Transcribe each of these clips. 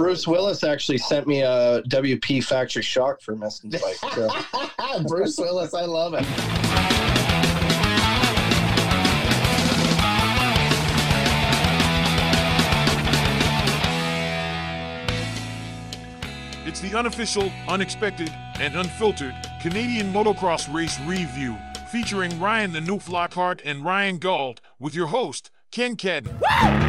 Bruce Willis actually sent me a WP factory shock for missing bike. So. Bruce Willis, I love it. It's the unofficial, unexpected, and unfiltered Canadian motocross race review featuring Ryan the Noof Lockhart and Ryan Gauld with your host, Ken Cadden.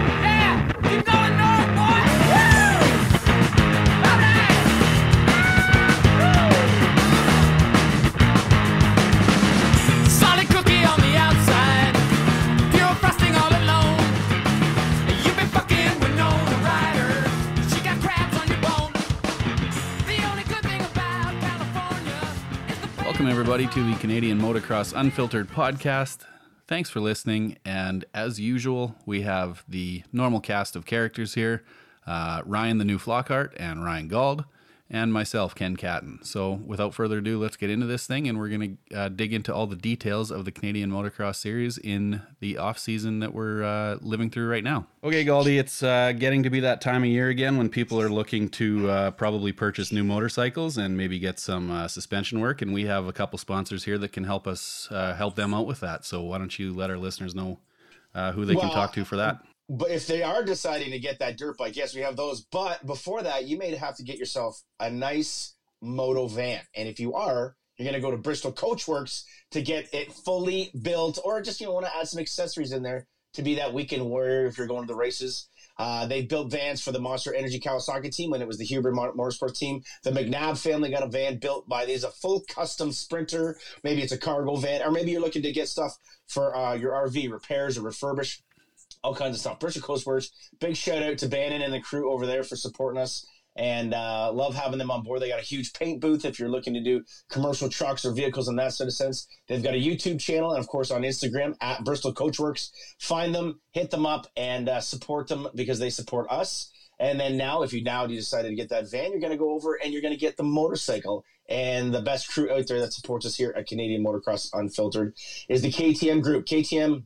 Everybody, to the Canadian Motocross Unfiltered podcast. Thanks for listening. And as usual, we have the normal cast of characters here uh, Ryan the Noof Lockhart and Ryan Gauld, and myself, Ken Catton. So, without further ado, let's get into this thing and we're going to uh, dig into all the details of the Canadian Motocross Series in the off season that we're uh, living through right now. Okay, Gauldy, it's uh, getting to be that time of year again when people are looking to uh, probably purchase new motorcycles and maybe get some uh, suspension work. And we have a couple sponsors here that can help us uh, help them out with that. So why don't you let our listeners know uh, who they can talk to for that? But if they are deciding to get that dirt bike, yes, we have those. But before that, you may have to get yourself a nice moto van. And if you are, you're going to go to Bristol Coachworks to get it fully built, or just you know want to add some accessories in there to be that weekend warrior if you're going to the races. Uh, they built vans for the Monster Energy Kawasaki team when it was the Huber Mo- Motorsport team. The McNabb family got a van built by these, a full custom sprinter. Maybe it's a cargo van, or maybe you're looking to get stuff for uh, your RV repairs or refurbish all kinds of stuff. Bristol Coachworks. Big shout out to Bannon and the crew over there for supporting us. And uh, love having them on board. They got a huge paint booth if you're looking to do commercial trucks or vehicles in that sort of sense. They've got a YouTube channel and, of course, on Instagram at Bristol Coachworks. Find them, hit them up, and uh, support them because they support us. And then now, if you now decided to get that van, you're going to go over and you're going to get the motorcycle. And the best crew out there that supports us here at Canadian Motocross Unfiltered is the KTM group. KTM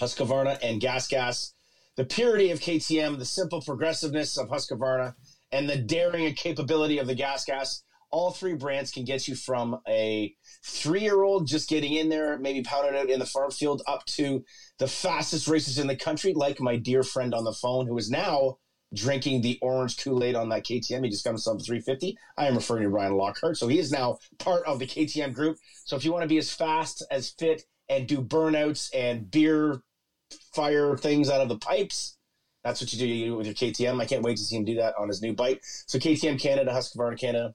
Husqvarna and Gas Gas. The purity of KTM, the simple progressiveness of Husqvarna, and the daring and capability of the Gas Gas. All three brands can get you from a three-year-old just getting in there, maybe pounded out in the farm field, up to the fastest races in the country, like my dear friend on the phone, who is now drinking the orange Kool-Aid on that KTM. He just got himself a 350. I am referring to Ryan Lockhart. So he is now part of the KTM group. So if you want to be as fast, as fit, and do burnouts and beer fire things out of the pipes. That's what you do, you do with your KTM. I can't wait to see him do that on his new bike. So KTM Canada, Husqvarna Canada,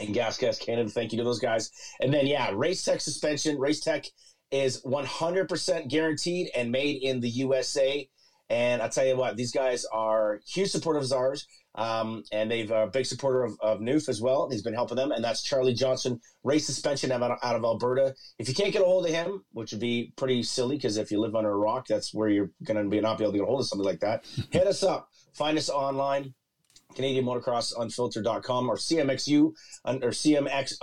and Gas Gas Canada. Thank you to those guys. And then yeah, Race Tech suspension. Race Tech is 100% guaranteed and made in the USA. And I tell you what, these guys are huge supporters of ours. Um, and they've a big supporter of, of Noof as well. He's been helping them, and that's Charlie Johnson, race suspension out of, out of Alberta. If you can't get a hold of him, which would be pretty silly because if you live under a rock, that's where you're going to be not be able to get a hold of somebody like that. Hit us up. Find us online. Canadian Motocross Unfiltered.com or CMXU or CMX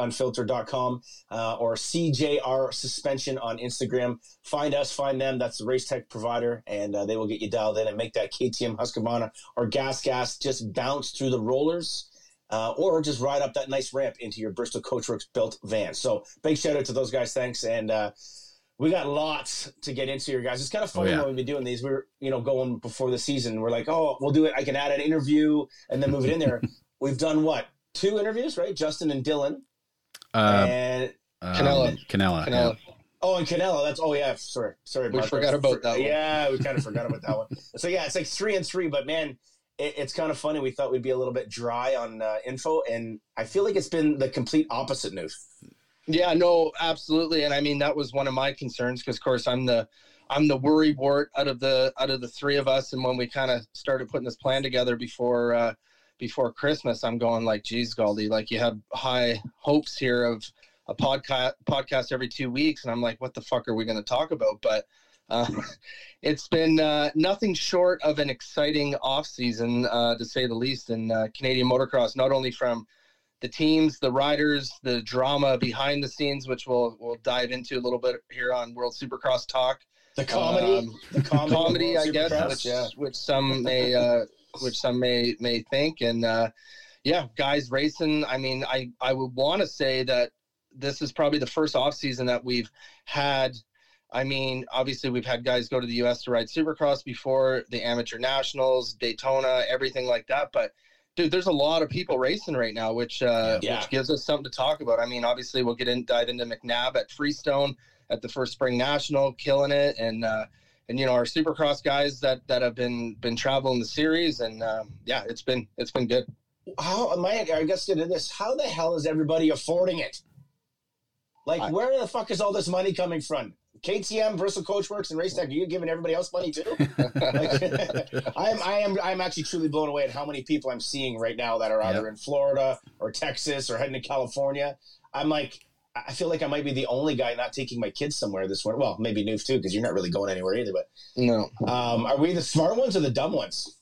uh, or CJR Suspension on Instagram. Find us, find them. That's the race tech provider, and uh, they will get you dialed in and make that KTM Husqvarna or Gas Gas just bounce through the rollers. Uh, or just ride up that nice ramp into your Bristol Coachworks built van. So big shout out to those guys. Thanks. And uh, we got lots to get into here, guys. It's kind of funny yeah. when we've been doing these. We're, you know, going before the season. We're like, oh, we'll do it. I can add an interview and then move it in there. We've done what? Two interviews, right? Justin and Dylan. Uh, and um, Canella. Canella. Canella. oh, and Canelo. That's oh yeah. Sorry, sorry. We Mark. forgot about that one. Yeah, we kind of forgot about that one. So yeah, it's like three and three. But man, it, it's kind of funny. We thought we'd be a little bit dry on uh, info, and I feel like it's been the complete opposite news. Yeah, no, absolutely. And I mean that was one of my concerns because of course I'm the I'm the worry wart out of the out of the three of us. And when we kind of started putting this plan together before uh before Christmas, I'm going like, geez, Gauldy, like you have high hopes here of a podcast podcast every two weeks, and I'm like, what the fuck are we going to talk about? But uh, it's been uh, nothing short of an exciting off season, uh, to say the least, in uh, Canadian motocross. Not only from the teams, the riders, the drama behind the scenes, which we'll we'll dive into a little bit here on World Supercross Talk. The comedy, Um, the comedy, Comedy, I guess, which, which some may uh, which some may may think. And uh, yeah, guys racing. I mean, I I would want to say that this is probably the first off season that we've had. I mean, obviously we've had guys go to the U.S. to ride Supercross before the amateur nationals, Daytona, everything like that. But dude, there's a lot of people racing right now, which uh, Yeah. which gives us something to talk about. I mean, obviously we'll get in dive into McNabb at Freestone at the first spring national, killing it, and uh, and you know our Supercross guys that that have been been traveling the series, and um, yeah, it's been it's been good. How am I? I guess into this. How the hell is everybody affording it? Like, I- where the fuck is all this money coming from? KTM, Bristol Coachworks, and Race Tech. Are you giving everybody else money too? like, I'm, I am, I'm actually truly blown away at how many people I'm seeing right now that are either Yep. in Florida or Texas or heading to California. I'm like, I feel like I might be the only guy not taking my kids somewhere this winter. Well, maybe Noof too, because you're not really going anywhere either. But No, um, are we the smart ones or the dumb ones?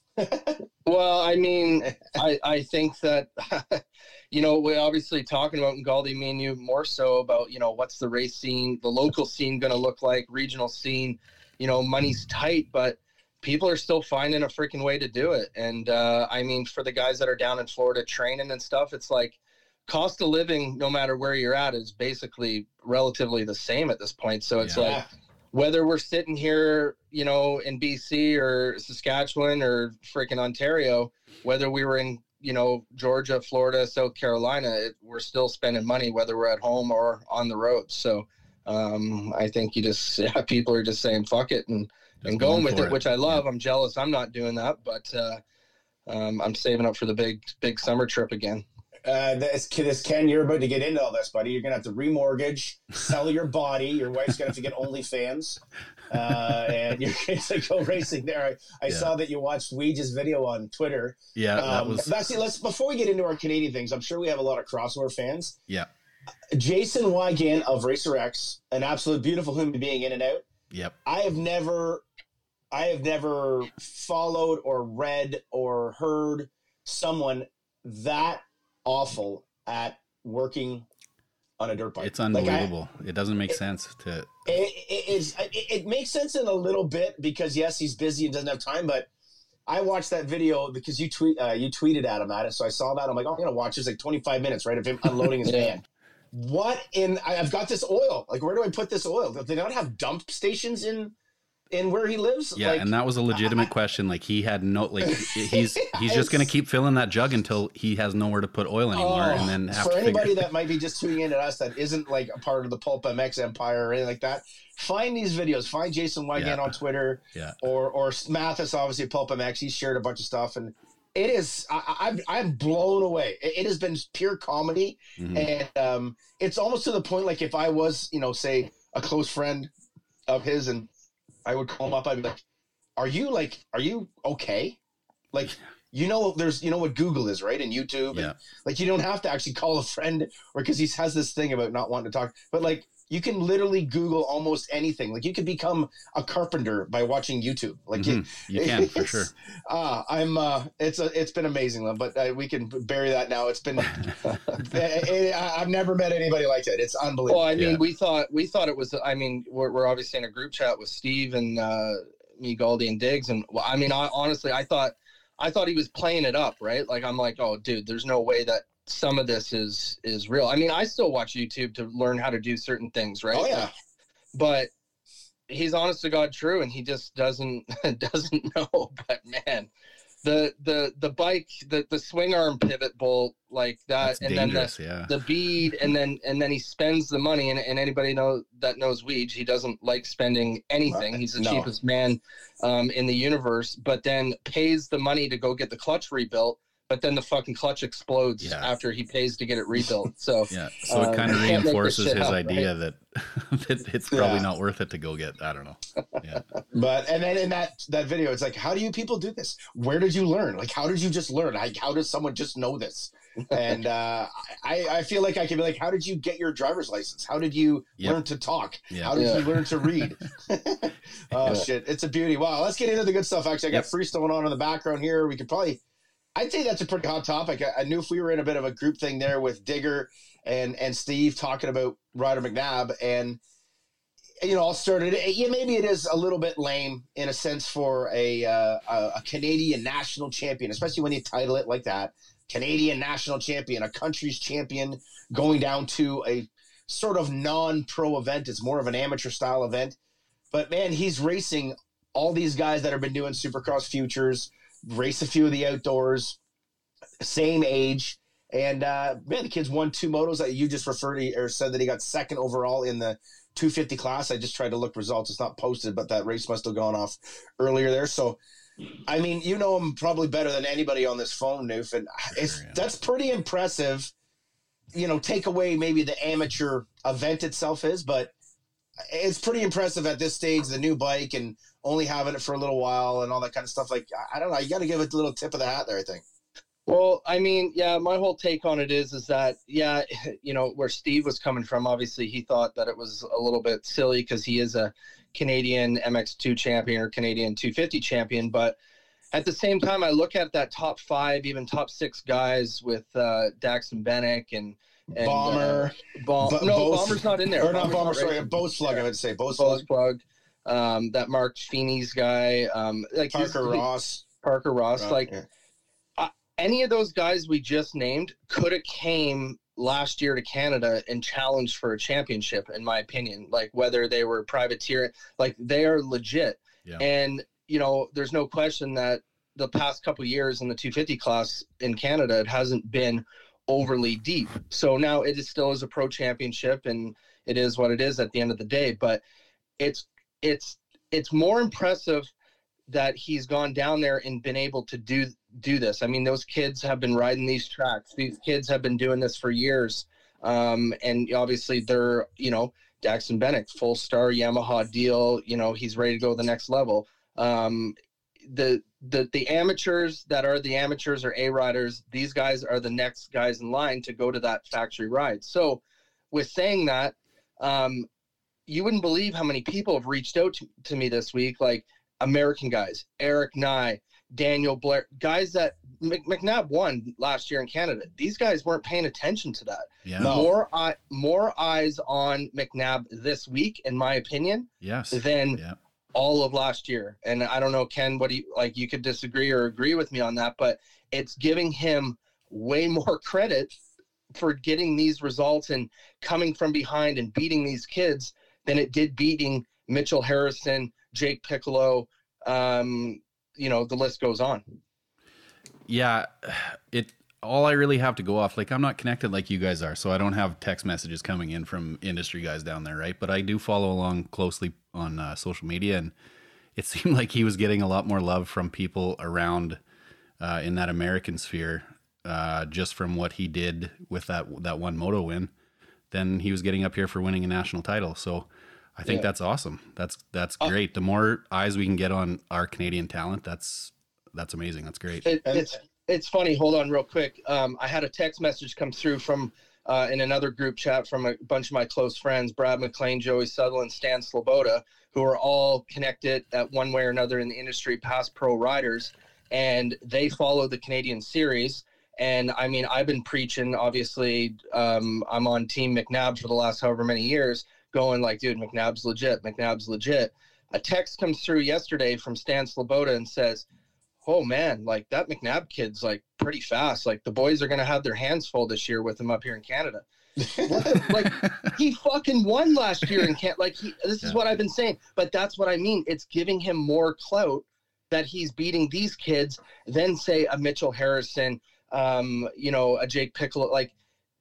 Well, I mean, I I think that you know we're obviously talking about in Gauldy, me and you more so about you know what's the race scene, the local scene going to look like, regional scene. You know, money's tight, but people are still finding a freaking way to do it. And uh, I mean, for the guys that are down in Florida training and stuff, it's like cost of living, no matter where you're at, is basically relatively the same at this point. So it's Yeah. like whether we're sitting here, you know, in BC or Saskatchewan or freaking Ontario, whether we were in, you know, Georgia, Florida, South Carolina, it, we're still spending money, whether we're at home or on the road. So um, I think you just, yeah, people are just saying, fuck it and, and going with for it, which I love. I'm jealous. I'm not doing that, but uh, um, I'm saving up for the big, big summer trip again. Uh, this, this Ken, you're about to get into all this, buddy. You're gonna have to remortgage, sell your body. Your wife's gonna have to get OnlyFans, uh, and you're to go racing there. I, I Yeah. saw that you watched Weege's video on Twitter. Yeah, that Um, was that's it. Let's before we get into our Canadian things. I'm sure we have a lot of crossover fans. yeah, Jason Weigandt of Racer X, an absolute beautiful human being in and out. yep. I have never, I have never followed or read or heard someone that awful at working on a dirt bike. It's Like, I- unbelievable. it doesn't make sense to it, it is. It, it makes sense in a little bit because yes, he's busy and doesn't have time. But I watched that video because you tweet, uh, you tweeted at him at it, so I saw that. I'm like, oh, I'm gonna watch. It's like 25 minutes, right, of him unloading his Yeah. van. What in? I- I've got this oil. Like, where do I put this oil? Do they not have dump stations in in where he lives? Yeah, like, and that was a legitimate question. Like he had no like he's he's just gonna keep filling that jug until he has nowhere to put oil anymore, Oh, and then have for anybody that might be just tuning in at us that isn't like a part of the Pulp MX empire or anything like that, find these videos. Find Jason Weigandt Yeah. on Twitter, Yeah. or or Matthes, obviously Pulp MX. He's shared a bunch of stuff, and it is I, I- I'm I'm blown away. It, it has been pure comedy, Mhm. and um, it's almost to the point like if I was you know say a close friend of his, and I would call him up, I'd be like, "Are you like Are you okay?" Like. You know, there's you know what Google is, right? And YouTube, and like you don't have to actually call a friend or because he has this thing about not wanting to talk but like you can literally google almost anything like you could become a carpenter by watching youtube like Mhm. You can for sure. ah i'm uh it's a, it's been amazing though, but uh, we can bury that now it's been I, I- i've never met anybody like that it's unbelievable Well, I mean, Yeah. we thought we thought it was. I mean, we're, we're obviously in a group chat with Steve and uh, me, Gauldy, and Diggs, and well, I mean, I, honestly, I thought I thought he was playing it up, right? Like, I'm like, oh, dude, there's no way that some of this is is real. I mean, I still watch YouTube to learn how to do certain things, right? oh yeah but he's honest to God true, and he just doesn't doesn't know. But man, the the the bike, the the swing arm pivot bolt like that, That's and then the. Yeah. the bead and then and then he spends the money and, and anybody know that knows Weege, he doesn't like spending anything. He's the No. cheapest man um, in the universe, but then pays the money to go get the clutch rebuilt, but then the fucking clutch explodes Yeah. after he pays to get it rebuilt. So Yeah. So Um, it kind of you can't make this reinforces his up, idea that, that it's probably Yeah. not worth it to go get. I don't know. Yeah. but and then in that that video it's like how do you people do this where did you learn like how did you just learn like how does someone just know this and uh i i feel like i could be like how did you get your driver's license how did you Yep. learn to talk Yeah. how did Yeah. you learn to read oh Yeah. shit it's a beauty wow let's get into the good stuff actually i got Yep. freestone on in the background here we could probably i'd say that's a pretty hot topic I, I knew if we were in a bit of a group thing there with digger and and steve talking about ryder mcnabb and you know, I'll start it. Yeah, maybe it is a little bit lame in a sense for a uh, a Canadian national champion, especially when you title it like that. Canadian national champion, a country's champion, going down to a sort of non-pro event. It's more of an amateur style event. But man, he's racing all these guys that have been doing Supercross Futures, race a few of the outdoors, same age. And uh, man, the kid's won two motos that you just referred to or said that he got second overall in the 250 class. I just tried to look results. It's not posted, but that race must have gone off earlier there. So, I mean, you know him probably better than anybody on this phone, Noof, and it's yeah. that's pretty impressive. You know, take away maybe the amateur event itself is, but it's pretty impressive at this stage. The new bike and only having it for a little while and all that kind of stuff. Like I- don't know, you got to give it a little tip of the hat there. I think. Well, I mean, yeah, my whole take on it is, is that, yeah, you know, where Steve was coming from, obviously he thought that it was a little bit silly because he is a Canadian MX2 champion or Canadian 250 champion. But at the same time, I look at that top five, even top six guys with uh, and Bennick and, and Bomber, uh, Bom- Bo- no, Bose- Bomber's not in there. or not Bomber's bomber, sorry, racing. Bose plug. I would say boat slug. plug. plug. Um, that Mark Feeney's guy, um, like Parker he- Ross. Parker Ross, Right, like yeah. any of those guys we just named could have came last year to Canada and challenged for a championship, in my opinion. Like whether they were privateer, like they are legit. Yeah. And you know, there's no question that the past couple years in the 250 class in Canada, it hasn't been overly deep. So now it is still is a pro championship, and it is what it is at the end of the day. But it's it's it's more impressive that he's gone down there and been able to do do this. I mean, those kids have been riding these tracks. These kids have been doing this for years. Um, and obviously they're, you know, Daxton Bennick, full star Yamaha deal, you know, he's ready to go to the next level. Um, the the the amateurs that are the amateurs or A riders, these guys are the next guys in line to go to that factory ride. So with saying that, um, you wouldn't believe how many people have reached out to, to me this week, like American guys, Eric Nye, Daniel Blair, guys that Mc, McNabb won last year in Canada. These guys weren't paying attention to that. Yeah. No. More eye, more eyes on McNabb this week, in my opinion, Yes. than Yeah. All of last year. And I don't know, Ken, what do you like? You could disagree or agree with me on that, but it's giving him way more credit for getting these results and coming from behind and beating these kids than it did beating Mitchell Harrison, Jake Piccolo. Um, you know, the list goes on. yeah it all i really have to go off like i'm not connected like you guys are so i don't have text messages coming in from industry guys down there right? But i do follow along closely on uh, social media and it seemed like he was getting a lot more love from people around uh, in that american sphere uh, just from what he did with that that one moto win than he was getting up here for winning a national title. So i think Yeah. that's awesome. That's that's Uh, great. The more eyes we can get on our canadian talent that's that's amazing. That's great. It, it's it's funny. Hold on, real quick. Um, I had a text message come through from uh, in another group chat from a bunch of my close friends, Brad McLean, Joey Sutherland, Stan Sloboda, who are all connected at one way or another in the industry, past pro riders, and they follow the Canadian series. And I mean, I've been preaching. Obviously, um, I'm on Team McNabb for the last however many years, going like, dude, McNabb's legit. McNabb's legit. A text comes through yesterday from Stan Sloboda and says, oh man, like that McNabb kid's like pretty fast. Like the boys are gonna have their hands full this year with him up here in Canada. The, like he fucking won last year in Can like he, this is Yeah. what I've been saying. But that's what I mean. It's giving him more clout that he's beating these kids than say a Mitchell Harrison, um, you know, a Jake Piccolo, like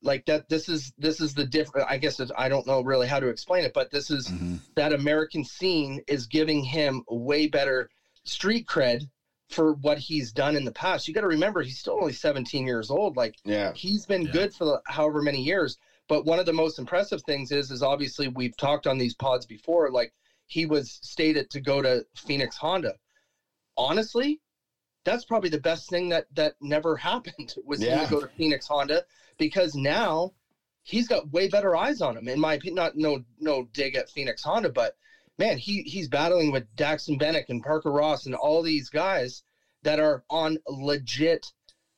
like that. This is this is the different. I guess it's, I don't know really how to explain it, but this is Mhm. that American scene is giving him way better street cred for what he's done in the past. You got to remember he's still only 17 years old. Like Yeah. he's been Yeah. good for the, however many years. But one of the most impressive things is, is obviously we've talked on these pods before. Like he was stated to go to Phoenix Honda. Honestly, that's probably the best thing that that never happened was him Yeah. to go to Phoenix Honda because now he's got way better eyes on him. In my opinion, not no no dig at Phoenix Honda, but man, he he's battling with Daxton Bennick and Parker Ross and all these guys that are on legit,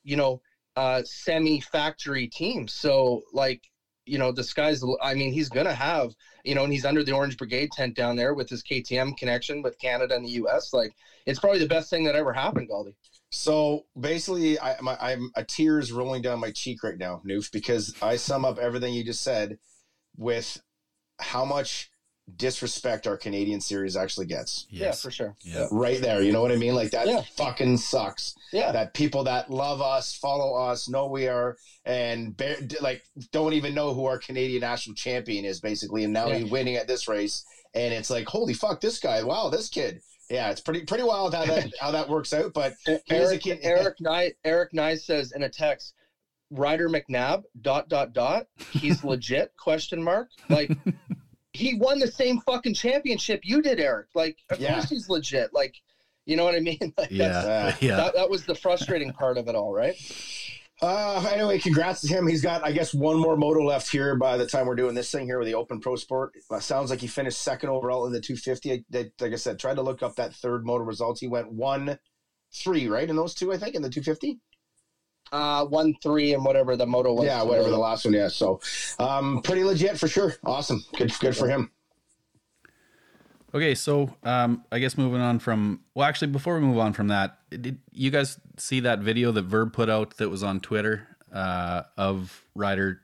you know, uh, semi factory teams. So like you know, the sky's. I mean, he's gonna have, you know, and he's under the Orange Brigade tent down there with his KTM connection with Canada and the U.S. Like, it's probably the best thing that ever happened, Gauldy. So basically, I, my, I'm a tears rolling down my cheek right now, Noof, because I sum up everything you just said with how much disrespect our Canadian series actually gets. Yeah, for sure. Yeah. Uh, right there, you know what I mean? Like that Yeah. fucking sucks. Yeah, That people that love us, follow us, know we are, and bear, like don't even know who our Canadian national champion is, basically. And now Yeah. he's winning at this race, and it's like, holy fuck, this guy! Wow, this kid. Yeah, it's pretty pretty wild how that how that works out. But here's a Eric kid- Eric Nye Eric Nye says in a text, Ryder McNabb dot dot dot. He's legit? Question mark. Like he won the same fucking championship you did, Eric. Like of Yeah. course he's legit. Like you know what I mean? Like, that's- Yeah. Uh, yeah. That, that was the frustrating part of it all, right? Uh, anyway, congrats to him. He's got, I guess, one more moto left here by the time we're doing this thing here with the Open Pro Sport. Uh, sounds like he finished second overall in the 250. I, they, like I said, tried to look up that third moto results. He went one, three, right? In those two, I think, in the 250. Uh, one three and whatever the moto was. Yeah, whatever the last one. Yeah, so um, pretty legit for sure. Awesome, good, good for him. Okay, so um, I guess moving on from well, actually, before we move on from that, did you guys see that video that Verb put out that was on Twitter uh, of Ryder?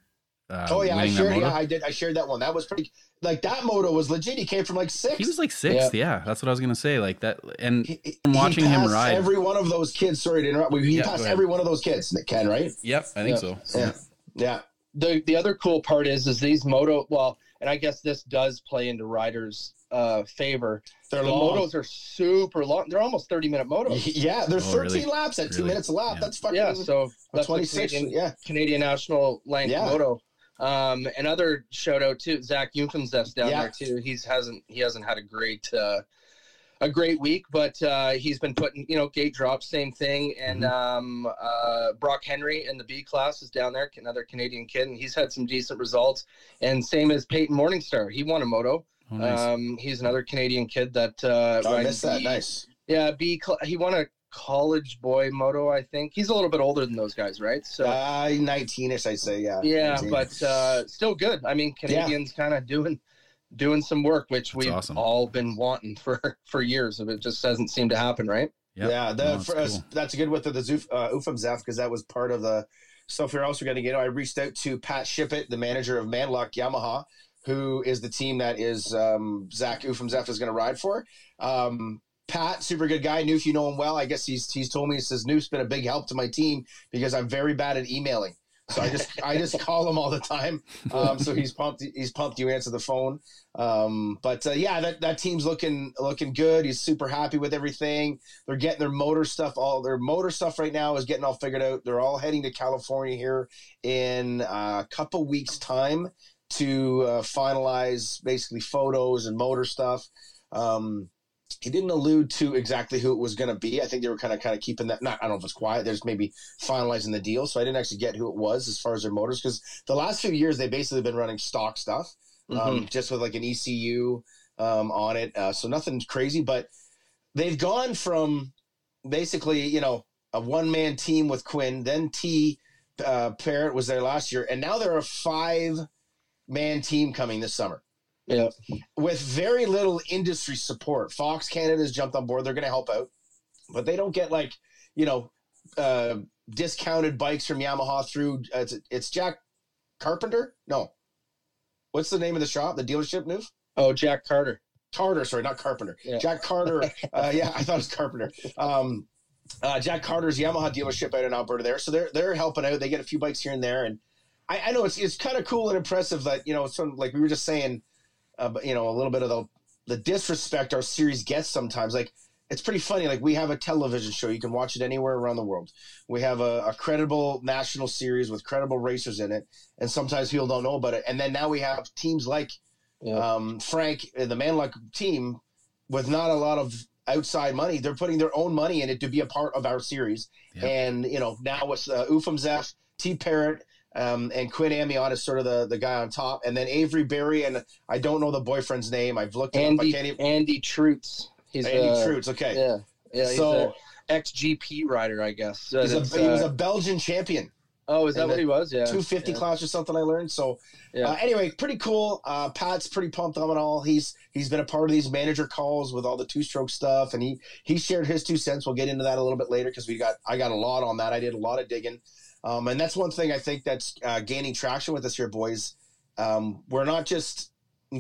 Uh, Oh yeah, I shared. Yeah, I did. I shared that one. That was pretty. Like that moto was legit. He came from like six. He was like sixth. Yeah. that's what I was gonna say. Like that, and He- he- watching he him ride. Every one of those kids. Sorry to interrupt. He Yeah, passed every one of those kids. Ken, right? yep, I think Yeah. so. Yeah. Yeah. the the other cool part is is these moto well, and I guess this does play into riders' uh, favor. They're the motos are super long. They're almost thirty minute motos. Yeah, they're Oh, 13 really? laps at two minutes a lap. Yeah. That's fucking Yeah, so or that's 26. Canadian, Yeah. Canadian national length Yeah. moto. Um, another shout out to Zach Ufimzeff down Yeah. there too. He's hasn't he hasn't had a great uh, a great week, but uh, he's been putting you know gate drops, same thing, and Mm-hmm. um, uh, Brock Henry in the B class is down there, another Canadian kid, and he's had some decent results. And same as Peyton Morningstar, he won a moto. Oh, nice. Um, he's another Canadian kid that uh, Oh, I missed that. Nice. Yeah, B. cl- He won a college boy moto, I think. He's a little bit older than those guys, right? So. Uh, 19ish, I'd say. Yeah. Yeah, 19. but uh, still good. I mean, Canadians kind of doing doing some work, which we've awesome. all been wanting for for years. If it just doesn't seem to happen, right? Yep. yeah, the, No, it's for us, cool. that's good with the, the Zuf, uh, Ufimzeff because that was part of the stuff we're also going to get. I reached out to Pat Shippett, the manager of Manluck Yamaha, who is the team that is um, Zach Ufimzeff is going to ride for. Um, Pat, super good guy. Noof, you know him well. I guess he's he's told me he says Noof's been a big help to my team because I'm very bad at emailing. So I just I just call him all the time. Um, so he's pumped. He's pumped. You answer the phone. Um, but uh, yeah, that, that team's looking looking good. He's super happy with everything. They're getting their motor stuff. All their motor stuff right now is getting all figured out. They're all heading to California here in a couple weeks' time to uh, finalize basically photos and motor stuff. Um, he didn't allude to exactly who it was going to be. I think they were kind of kind of keeping that. Not I don't know if it's quiet. They're just maybe finalizing the deal. So I didn't actually get who it was as far as their motors because the last few years they basically been running stock stuff, um, just with like an ECU um, on it. Uh, so nothing crazy, but they've gone from basically you know a one man team with Quinn, then T uh, Parrott was there last year, and now they're a five man team coming this summer Yeah. with very little industry support. Fox Canada's jumped on board. They're going to help out, but they don't get like, you know, uh, discounted bikes from Yamaha through. Uh, it's, it's Jack Carpenter. No, what's the name of the shop? The dealership, Noof? Oh, Jack Carter. Carter. Sorry, not Carpenter. Yeah. Jack Carter. uh, yeah, I thought it was Carpenter. Um, uh, Jack Carter's Yamaha dealership out in Alberta there, so they're they're helping out. They get a few bikes here and there, and I, I know it's it's kind of cool and impressive that you know, some like we were just saying, uh, you know, a little bit of the the disrespect our series gets sometimes. Like it's pretty funny. Like we have a television show, you can watch it anywhere around the world. We have a, a credible national series with credible racers in it, and sometimes people don't know about it. And then now we have teams like Yeah. um, Frank and the Manluck team with not a lot of outside money. They're putting their own money in it to be a part of our series. Yep. And you know now it's uh, Ufimzeff, T Parrott, um, and Quinn Amyotte is sort of the, the guy on top, and then Avery Berry and I don't know the boyfriend's name. I've looked it up. I Andy can't even. Andy Trutz. He's Andy uh, Trutz. Okay. Yeah. Yeah. He's So- XGP rider, I guess. Uh, a, he was uh, a Belgian champion. Oh, is that what he was? Yeah. 250 yeah. class or something I learned. So Yeah. uh, anyway, pretty cool. Uh, Pat's pretty pumped on it all. He's he's been a part of these manager calls with all the two stroke stuff, and he he shared his two cents. We'll get into that a little bit later because we got I got a lot on that. I did a lot of digging, um, and that's one thing I think that's uh, gaining traction with us here, boys. Um, we're not just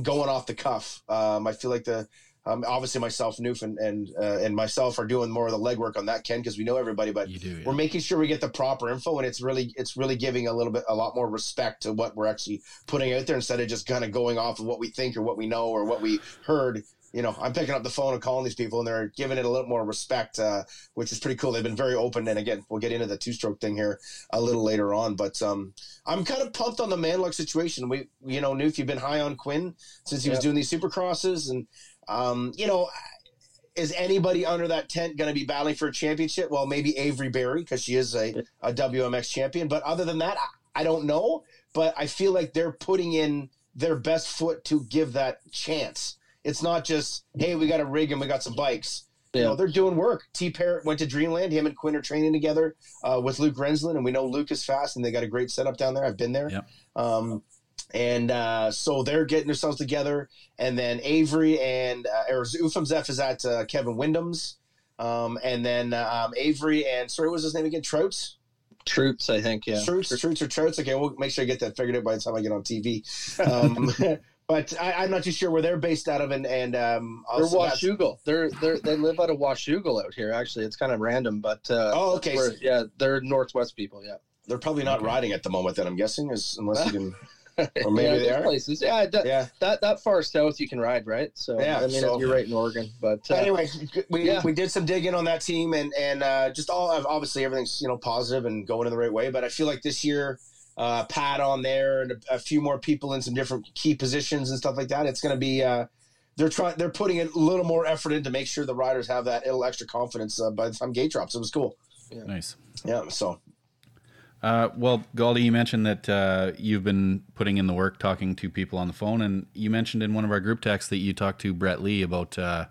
going off the cuff. Um, I feel like the um, obviously myself, Noof, and and, uh, and myself are doing more of the legwork on that, Ken, because we know everybody. But do. yeah. we're making sure we get the proper info and it's really it's really giving a little bit a lot more respect to what we're actually putting out there instead of just kind of going off of what we think or what we know or what we heard you know i'm picking up the phone and calling these people and they're giving it a little more respect uh, which is pretty cool they've been very open and again we'll get into the two stroke thing here a little later on but um, i'm kind of pumped on the manluck situation we you know Noof, you've been high on quinn since he was doing these supercrosses and um, you know is anybody under that tent going to be battling for a championship? Well, maybe Avery Berry because she is a, a WMX champion. But other than that, I, I don't know. But I feel like they're putting in their best foot to give that chance. It's not just, hey, we got a rig and we got some bikes. You know, they're doing work. T Parrott went to Dreamland. Him and Quinn are training together uh, with Luke Renzland, and we know Luke is fast, and they got a great setup down there. I've been there. Yep. Um, and uh, so they're getting themselves together. And then Avery and uh, or Ufimzeff is at uh, Kevin Windham's. Um, and then um, Avery and sorry, what was his name again? Trouts? Troops, I think. Yeah. Trouts, Trouts or Trouts? Okay, we'll make sure I get that figured out by the time I get on TV. Um, but I, I'm not too sure where they're based out of. And, and um, They're Washougal. They're they're they live out of Washougal out here. Actually, it's kind of random, but uh, Oh, okay. we're- yeah, they're Northwest people. Yeah. They're probably not Okay. riding at the moment, then I'm guessing, is, unless you can. Or maybe yeah, they are. places. Yeah, that, Yeah. that that far south you can ride, right? So Yeah, I mean, so- you're right in Oregon, but uh, anyway, we, yeah. we did some digging on that team, and and uh, just all obviously everything's you know positive and going in the right way. But I feel like this year, uh, Pat on there and a, a few more people in some different key positions and stuff like that. It's going to be uh, they're trying they're putting a little more effort in to make sure the riders have that little extra confidence uh, by the time gate drops. It was cool. Nice. Yeah. So Uh, well, Gauldy, you mentioned that uh, you've been putting in the work, talking to people on the phone, and you mentioned in one of our group texts that you talked to Brett Lee about uh,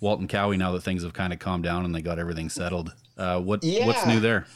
Walton Kawi now that things have kind of calmed down and they got everything settled. Uh, what what's new there?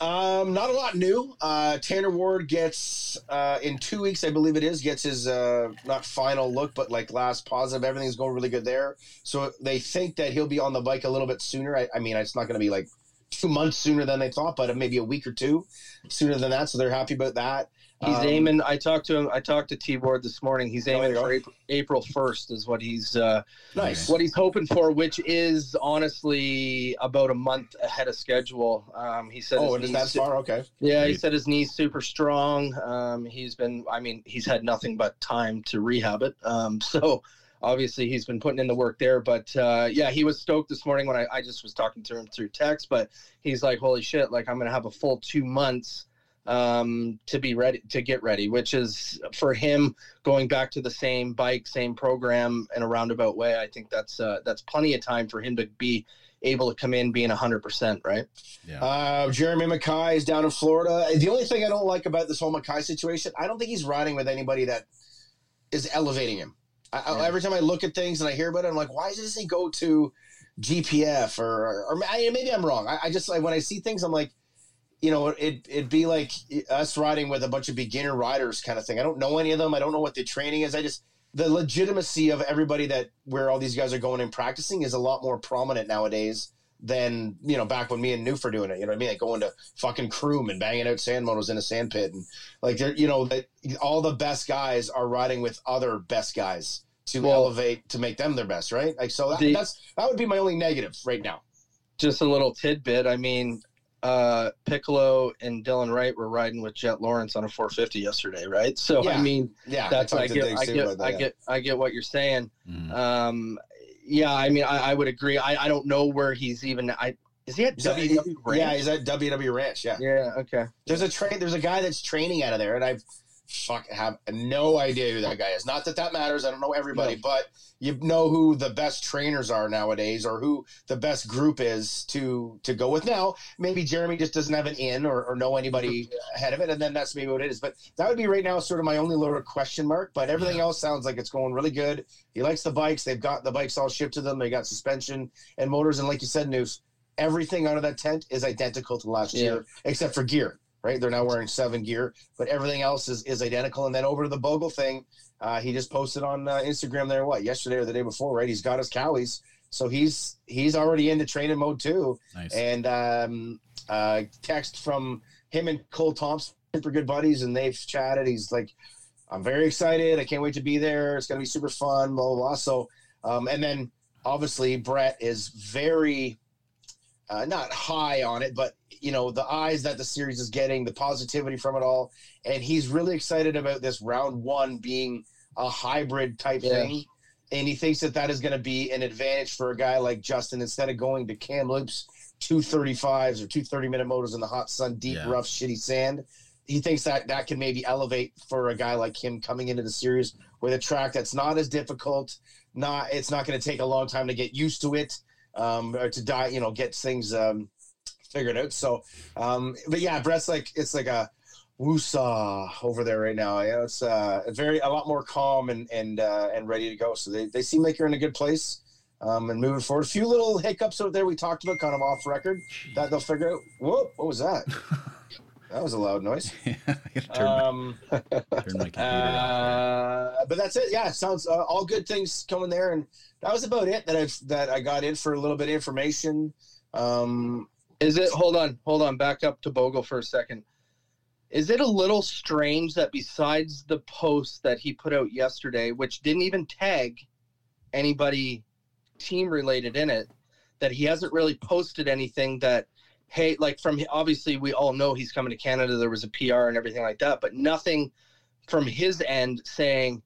Um, not a lot new. Uh, Tanner Ward gets uh, in two weeks, I believe it is, gets his uh, not final look, but like last positive. Everything's going really good there. So they think that he'll be on the bike a little bit sooner. I, I mean, it's not going to be like two months sooner than they thought, but maybe a week or two sooner than that. So they're happy about that. He's Um, aiming. I talked to him. I talked to T Ward this morning. He's aiming for. April, April 1st is what he's uh, Nice. what he's hoping for, which is honestly about a month ahead of schedule. Um, he said. Oh, his it is knees- that far? Okay. Yeah, he said his knee's super strong. Um, he's been, I mean, he's had nothing but time to rehab it. Um, so obviously he's been putting in the work there. But uh, yeah, he was stoked this morning when I, I just was talking to him through text. But he's like, holy shit, like I'm going to have a full two months um, to be ready, to get ready, which is for him going back to the same bike, same program in a roundabout way. I think that's, uh, that's plenty of time for him to be able to come in being 100%, right? Yeah. Uh, Jeremy Mackay is down in Florida. The only thing I don't like about this whole Mackay situation, I don't think he's riding with anybody that is elevating him. I, I- Yeah. every time I look at things and I hear about it, I'm like, why doesn't he go to GPF or, or, or I- maybe I'm wrong. I, I just like when I see things, I'm like, you know, it it'd be like us riding with a bunch of beginner riders kind of thing. I don't know any of them. I don't know what the training is. I just the legitimacy of everybody that where all these guys are going and practicing is a lot more prominent nowadays than you know back when me and Noof were doing it. You know what I mean? Like going to fucking Croom and banging out sand motos in a sand pit and like they're you know that all the best guys are riding with other best guys to Well- elevate to make them their best, right? Like so that, The- that's that would be my only negative right now. just a little tidbit. I mean, uh, Piccolo and Dylan Wright were riding with Jet Lawrence on a 450 yesterday, right? So Yeah. I mean, Yeah, that's I talked to get, I get, about that, I yeah. get, I get what you're saying. Mhm. Um, yeah, I mean, I, I would agree. I, I don't know where he's even. I is he at He's at- WW Ranch? Yeah, he's at WW Ranch. Yeah. yeah. Okay. There's a train. There's a guy that's training out of there, and I fuck have no idea who that guy is. Not that that matters. I don't know everybody, No. but you know who the best trainers are nowadays, or who the best group is to to go with. Now, maybe Jeremy just doesn't have an in or, or know anybody ahead of it, and then that's maybe what it is. But that would be right now sort of my only little question mark. But everything else sounds like it's going really good. He likes the bikes. They've got the bikes all shipped to them. They got suspension and motors, and like you said, News. Everything out of that tent is identical to last Yeah. year, except for gear. Right? They're now wearing seven gear, but everything else is, is identical. And then over to the Bogle thing, uh, he just posted on uh, Instagram there, what, yesterday or the day before, right? He's got his Kawis. So he's he's already into training mode too. Nice. And um, uh, text from him and Cole Thompson, super good buddies, and they've chatted. He's like, I'm very excited. I can't wait to be there. It's going to be super fun, blah, blah, blah. So, um, and then obviously Brett is very, uh, not high on it, but, you know, the eyes that the series is getting, the positivity from it all. And he's really excited about this round one being a hybrid type Yeah. thing. And he thinks that that is going to be an advantage for a guy like Justin instead of going to Kamloops 235s or 230 minute motors in the hot sun, deep, Yeah. rough, shitty sand. He thinks that that can maybe elevate for a guy like him coming into the series with a track that's not as difficult. Not it's not going to take a long time to get used to it, um, or to die, you know, get things um, figured out. So, um, but yeah, Brett's like it's like a woosah over there right now. Yeah, it's uh, very a lot more calm and and uh, and ready to go. So they, they seem like you're in a good place. Um, and moving forward, a few little hiccups out there we talked about, kind of off record, that they'll figure out. Whoa, what was that? that was a loud noise. Gotta turn, my, Um, turn my computer uh, but that's it. Yeah, sounds uh, all good things coming there, and that was about it that I that I got in for a little bit of information. Um, Is it? Hold on, hold on. Back up to Bogle for a second. Is it a little strange that besides the post that he put out yesterday, which didn't even tag anybody team related in it, that he hasn't really posted anything that, hey, like from obviously we all know he's coming to Canada. There was a PR and everything like that, but nothing from his end saying,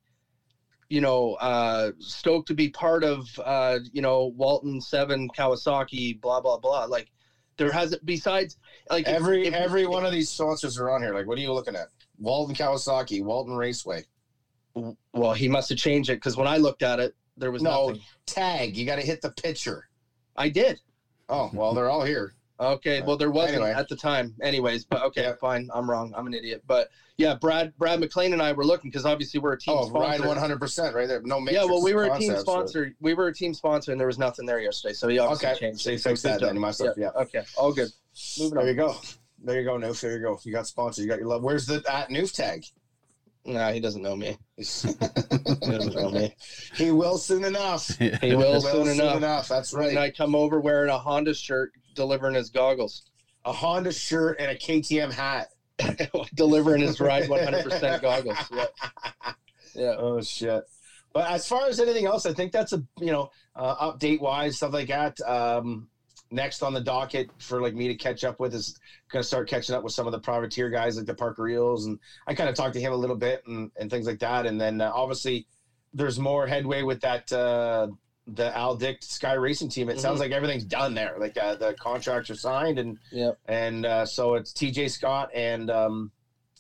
you know, uh, stoked to be part of, uh, you know, Walton Seven Kawasaki, blah blah blah. Like there hasn't besides like if- every if- every one of these sponsors are on here. Like, what are you looking at? Walton Kawasaki, Walton Raceway. Well, he must have changed it because when I looked at it, there was No nothing. tag. You got to hit the picture. I did. Oh well, they're all here. Okay, well there wasn't Anyway. at the time. Anyways, but okay, Yeah. fine. I'm wrong. I'm an idiot. But yeah, Brad Brad McLean and I were looking because obviously we're a team Oh, ride sponsor. one hundred percent right there. No, yeah, well, we were a team concepts, so- sponsor. We were a team sponsor, and there was nothing there yesterday. So he obviously Okay, changed. so you fixed that then, job. you must have- yeah. Okay, all good. Moving There on. you go. There you go, Noof. There you go. You got sponsors. You got your love. Where's the at Noof tag? Nah, he doesn't know me. He doesn't know me. he will soon enough. He will soon enough. That's right. And. I come over wearing a Honda shirt, delivering his goggles, A Honda shirt and a KTM hat. delivering his ride 100% goggles. Yeah. Yeah. Oh shit. But as far as anything else, I think that's a you know uh, update wise stuff like that. Um, next on the docket for like me to catch up with is gonna start catching up with some of the privateer guys like the Parker Eels, and I kind of talked to him a little bit and, and things like that. And then uh, obviously there's more headway with that uh, the Al Dick Sky Racing team. It sounds Mhm. like everything's done there. Like uh, the contracts are signed and Yep. and uh, so it's TJ Scott and um,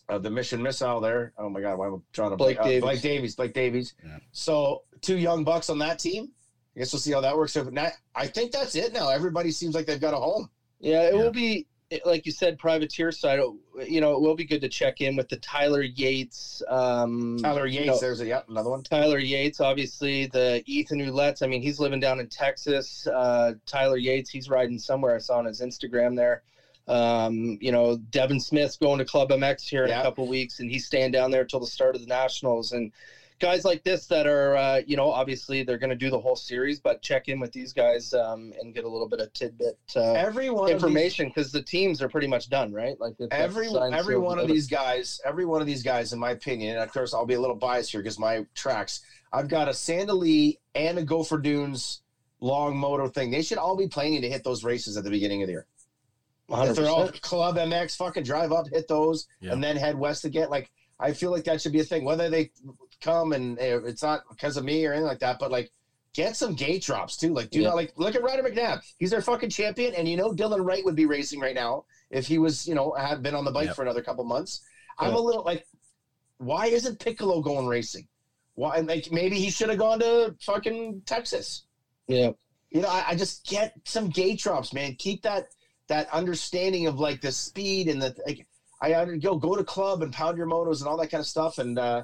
uh, the Mission Missile there. Oh my God, why am I trying to Blake uh, Davies. Blake Davies, Blake Davies. Yeah. So two young bucks on that team. I guess we'll see how that works. out. But I think that's it. Now everybody seems like they've got a home. Yeah, it Yeah. will be like you said, privateer side. You know, it will be good to check in with the Tyler Yates. Um, Tyler Yates, know- there's a yep, another one. Tyler Yates, obviously the Ethan Ouellette. I mean, he's living down in Texas. Uh, Tyler Yates, he's riding somewhere. I saw on his Instagram there. Um, you know, Devin Smith's going to Club MX here in Yeah. a couple weeks, and he's staying down there till the start of the Nationals. And guys like this that are, uh, you know, obviously they're going to do the whole series, but check in with these guys um, and get a little bit of tidbit uh, Every one information because the teams are pretty much done, right? Like they've every every sealed, one of these guys, every one of these guys, in my opinion, and of course I'll be a little biased here because my tracks. I've got a Sand Del Lee and a Gopher Dunes long moto thing. They should all be planning to hit those races at the beginning of the year. If they're all 100%. Club MX, fucking drive up, hit those, Yeah. and then head west again. Like I feel like that should be a thing. Whether they come and uh, it's not because of me or anything like that, but like get some gate drops too. Like do Yeah. not like look at Ryder McNabb. He's our fucking champion, and you know Dylan Wright would be racing right now if he was you know had been on the bike Yep. for another couple months. I'm a little like, why isn't Piccolo going racing? Why like maybe he should have gone to fucking Texas. Yeah. You know, I, I just get some gate drops, man. Keep that that understanding of like the speed and the like. I go go to club and pound your motos and all that kind of stuff, and uh,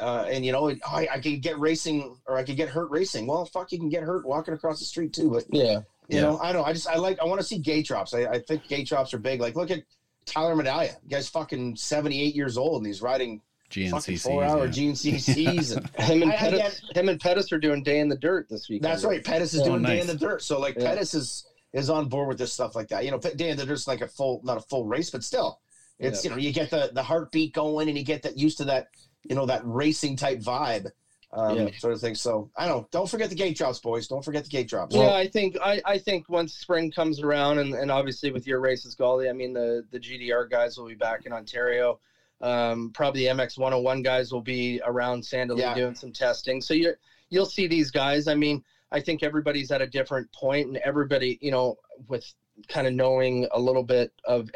uh, and you know, I, I could get racing or I could get hurt racing. Well, fuck, you can get hurt walking across the street too. But Yeah. you Yeah. know, I don't. know. I just I like I want to see gate drops. I, I think gate drops are big. Like look at Tyler Medaglia. The guy's fucking 78 years old and he's riding fucking GNCC. four hour yeah. GNCCs. And Him and I- I Pettis, him and Pettis are doing day in the dirt this week. That's right. Pettis is Oh, doing day in the dirt. So like Yeah. Pettis is is on board with this stuff like that. You know, day in the dirt's like a full, not a full race, but still, it's you know you get the the heartbeat going and you get that used to that you know that racing type vibe. Um, Yeah. sort of thing. So I don't don't forget the gate drops, boys. Don't forget the gate drops. yeah, I think I, I think once spring comes around, and, and obviously with your races, Gauldy, I mean the the GDR guys will be back in Ontario. Um, probably MX 101 guys will be around Sand Del Lee Yeah. doing some testing. So you you'll see these guys. I mean, I think everybody's at a different point, and everybody, you know, with kind of knowing a little bit of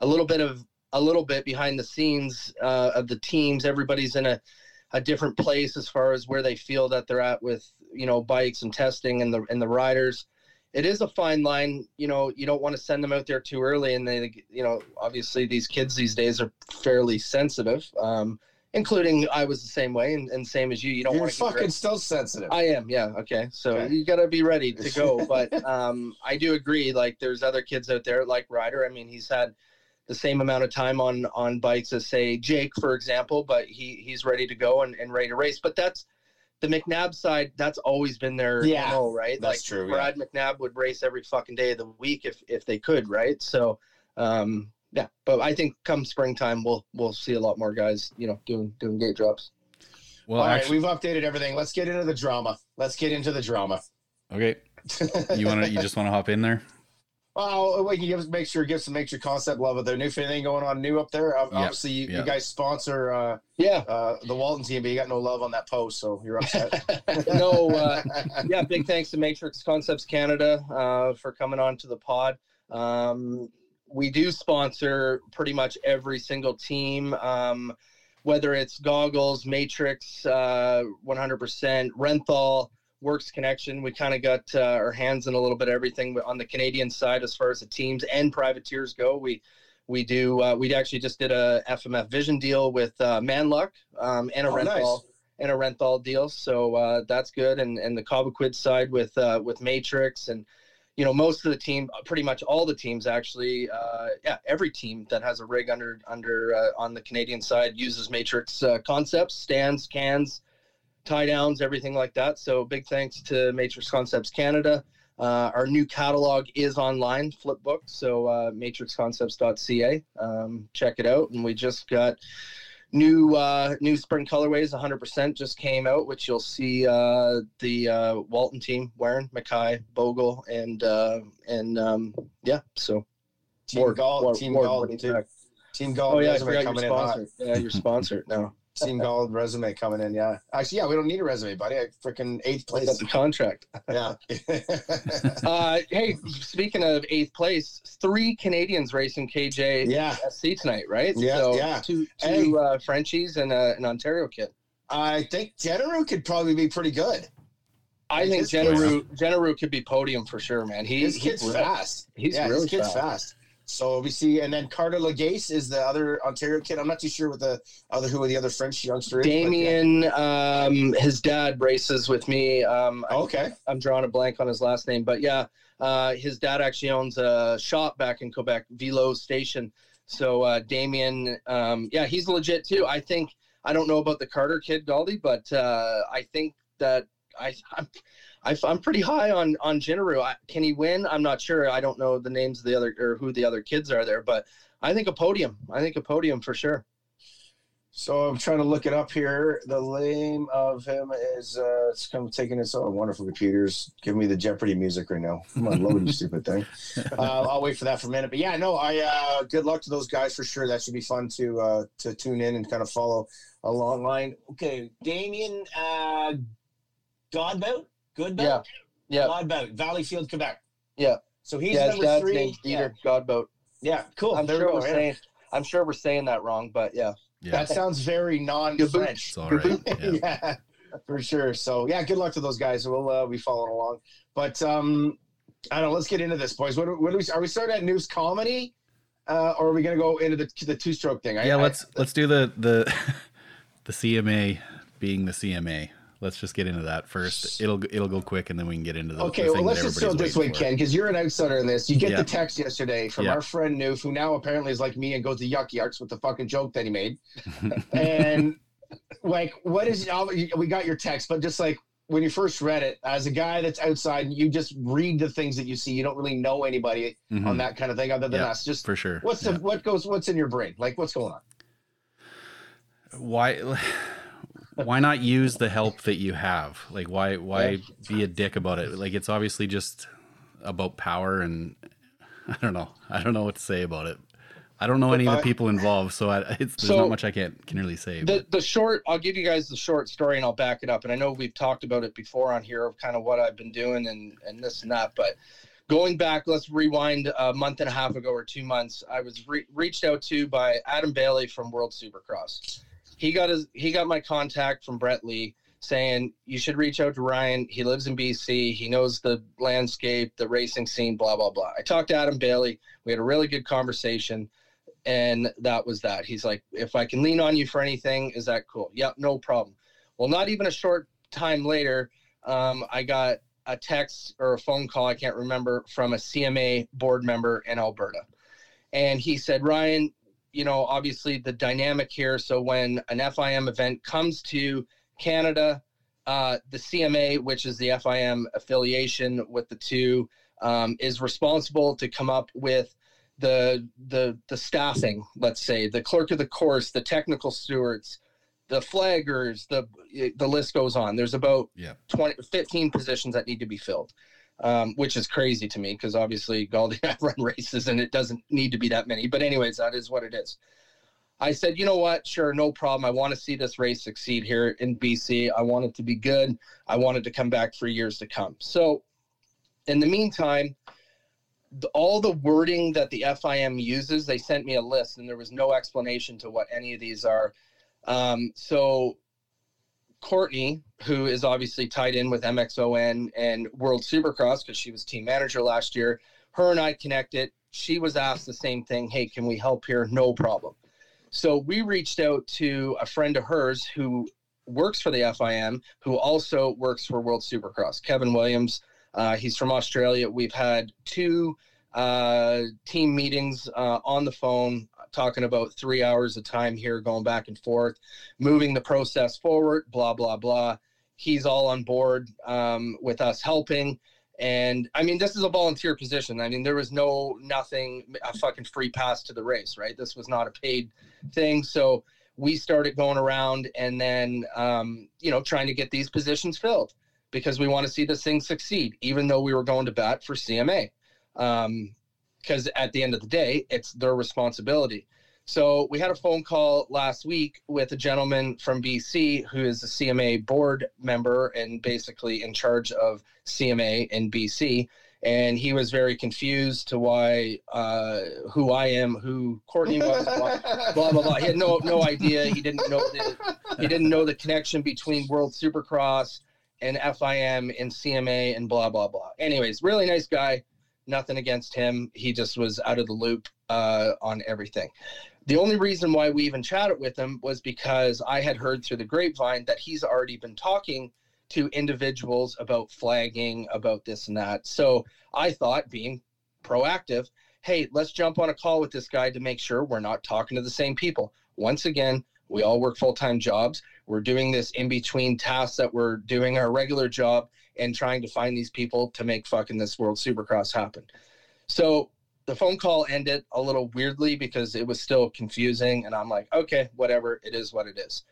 a little bit of a little bit behind the scenes uh, of the teams. Everybody's in a a different place as far as where they feel that they're at with you know bikes and testing and the and the riders. It is a fine line, you know. You don't want to send them out there too early, and they, you know, obviously these kids these days are fairly sensitive. Um, including I was the same way, and, and same as you. You don't want to fucking still sensitive. I am, yeah. Okay. So Okay. you gotta be ready to go. But um I do agree, like there's other kids out there like Ryder. I mean, he's had the same amount of time on on bikes as say Jake, for example, but he he's ready to go and, and ready to race. But that's the McNabb side, that's always been their Yeah, MO, right? that's like true, yeah. Brad McNabb would race every fucking day of the week if if they could, right? So um yeah, but I think come springtime we'll we'll see a lot more guys, you know, doing doing gate drops. Well, All right, actually, we've updated everything. Let's get into the drama. Let's get into the drama. okay. You want to? You just want to hop in there? Well, we can give, make sure give some make your concept love of there. New thing going on new up there. Um, Yeah, Obviously, you, yeah. you guys sponsor uh, Yeah. uh, the Walton team, but you got no love on that post, so you're upset. no, uh, yeah, big thanks to Matrix Concepts Canada uh, for coming on to the pod. Um, we do sponsor pretty much every single team, um, whether it's goggles, Matrix, uh, 100%, Renthal, Works Connection. We kind of got uh, our hands in a little bit of everything on the Canadian side as far as the teams and privateers go. We we do. Uh, we actually just did a FMF Vision deal with uh, Manluck um, and a Oh, Renthal nice. and a Renthal deal. So uh, that's good. And and the Cobequid side with uh, with Matrix and you know most of the team, pretty much all the teams actually, uh, yeah, every team that has a rig under under uh, on the Canadian side uses Matrix uh, concepts, stands, cans, tie downs, everything like that. So big thanks to Matrix Concepts Canada. Uh, our new catalog is online, Flipbook. So uh, matrixconcepts.ca. Um, check it out. And we just got new uh, new spring colorways 100% just came out which you'll see uh, the uh, walton team wearing mackay bogle and uh, and um, yeah so Team more- Gall, more- Team more Gall, Team, Gall oh yeah i forgot your sponsor yeah you're sponsored now Team Gall resume coming in. Yeah, actually, yeah, we don't need a resume, buddy. I freaking eighth I got place. the contract yeah. uh, hey speaking of eighth place three canadians racing kj yeah. sc tonight right Yeah, so yeah. two, two Hey. uh, frenchies and uh, an ontario kid I think General could probably be pretty good. I think his kid- Generu Generu could be podium for sure, man. He, His he's kid's real- fast. He's yeah, really his kid's fast. fast. So we see, and then Carter Legace is the other Ontario kid. I'm not too sure what the other who are the other French youngster is. but yeah. Damien, um, his dad races with me. Um, I- Okay. I'm drawing a blank on his last name, but yeah, uh, his dad actually owns a shop back in Quebec, Velo Station. So uh, Damien, um, yeah, he's legit too. I think I don't know about the Carter kid, Gauldy, but uh, I think that I, I'm, I, I'm pretty high on on Jinnaru. I, can he win? I'm not sure. I don't know the names of the other or who the other kids are there, but I think a podium. I think a podium for sure. So I'm trying to look it up here. The name of him is uh it's kind of taking us oh wonderful computers. Give me the Jeopardy music right now. Come on, load you stupid thing. Uh, I'll wait for that for a minute. But yeah, no, I uh good luck to those guys for sure. That should be fun to uh to tune in and kind of follow along line. Okay, Damien uh Godbout? Goodbout? Yeah. Godbout, Valleyfield, Quebec. Yeah. So he's yeah, his number dad's three. name's Yeah. Godboat. yeah, cool. I'm there sure we we're saying I'm sure we're saying that wrong, but yeah. Yeah, That sounds very non-French. it's all right. Yeah. yeah, for sure. So yeah, good luck to those guys. We'll uh, be following along. But um, I don't know. Let's get into this, boys. What, what do we? Are we starting at news comedy, uh, or are we going to go into the the two stroke thing? I- yeah. Let's let's do the the the CMA being the CMA. Let's just get into that first. It'll it'll go quick, and then we can get into the Okay, the well, let's just everybody's this way. Ken, because you're an outsider in this. You get Yeah. the text yesterday from Yeah. our friend Noof, who now apparently is like me and goes to Yucky Arts with the fucking joke that he made. and like, what is we got your text, but just like when you first read it, as a guy that's outside, you just read the things that you see. You don't really know anybody Mhm. on that kind of thing other than Yeah, us. Just for sure. what's the what goes what's in your brain? Like, what's going on? why why not use the help that you have? Like why why be a dick about it? Like it's obviously just about power and i don't know. I don't know what to say about it. I don't know any of the people involved so I, it's there's So- not much i can't can really say the but, the short i'll give you guys the short story and i'll back it up. And i know we've talked about it before on here of kind of what i've been doing and and this and that but going back let's rewind a month and a half ago or two months i was re- reached out to by adam bailey from world supercross he got his he got my contact from brett lee saying you should reach out to ryan he lives in bc he knows the landscape the racing scene blah blah blah i talked to adam bailey we had a really good conversation and that was that. He's like, if I can lean on you for anything, is that cool? Yep, no problem. Well, not even a short time later, um, I got a text or a phone call, I can't remember, from a CMA board member in Alberta. And he said, Ryan, you know, obviously the dynamic here. So when an FIM event comes to Canada, uh, the CMA, which is the FIM affiliation with the two, um, is responsible to come up with the the the staffing let's say the clerk of the course the technical stewards the flaggers the the list goes on there's about Yeah. 20 15 positions that need to be filled um, which is crazy to me because obviously Gauldy I run races and it doesn't need to be that many but anyways that is what it is. I said you know what? Sure no problem. I want to see this race succeed here in BC I want it to be good. I want it to come back for years to come. So in the meantime the, all the wording that the FIM uses, they sent me a list, and there was no explanation to what any of these are. Um, so, Courtney, who is obviously tied in with MXON and World Supercross because she was team manager last year, her and I connected. She was asked the same thing Hey, can we help here? No problem. So, we reached out to a friend of hers who works for the FIM, who also works for World Supercross, Kevin Williams. Uh, he's from Australia. We've had two uh, team meetings uh, on the phone, talking about three hours of time here, going back and forth, moving the process forward, blah, blah, blah. He's all on board um, with us helping. And I mean, this is a volunteer position. I mean, there was no, nothing, a fucking free pass to the race, right? This was not a paid thing. So we started going around and then, um, you know, trying to get these positions filled because we want to see this thing succeed, even though we were going to bat for CMA. Because at the end of the day, it's their responsibility. So we had a phone call last week with a gentleman from BC who is a CMA board member and basically in charge of CMA in BC. And he was very confused to why uh, who I am, who Courtney was, blah, blah blah blah. He had no no idea. He didn't know the he didn't know the connection between World Supercross and FIM and CMA and blah blah blah. Anyways, really nice guy. Nothing against him. He just was out of the loop uh, on everything. The only reason why we even chatted with him was because I had heard through the grapevine that he's already been talking to individuals about flagging, about this and that. So I thought, being proactive, hey, let's jump on a call with this guy to make sure we're not talking to the same people. Once again, we all work full time jobs. We're doing this in between tasks that we're doing our regular job and trying to find these people to make fucking this World Supercross happen. So the phone call ended a little weirdly because it was still confusing. And I'm like, okay, whatever. It is what it is.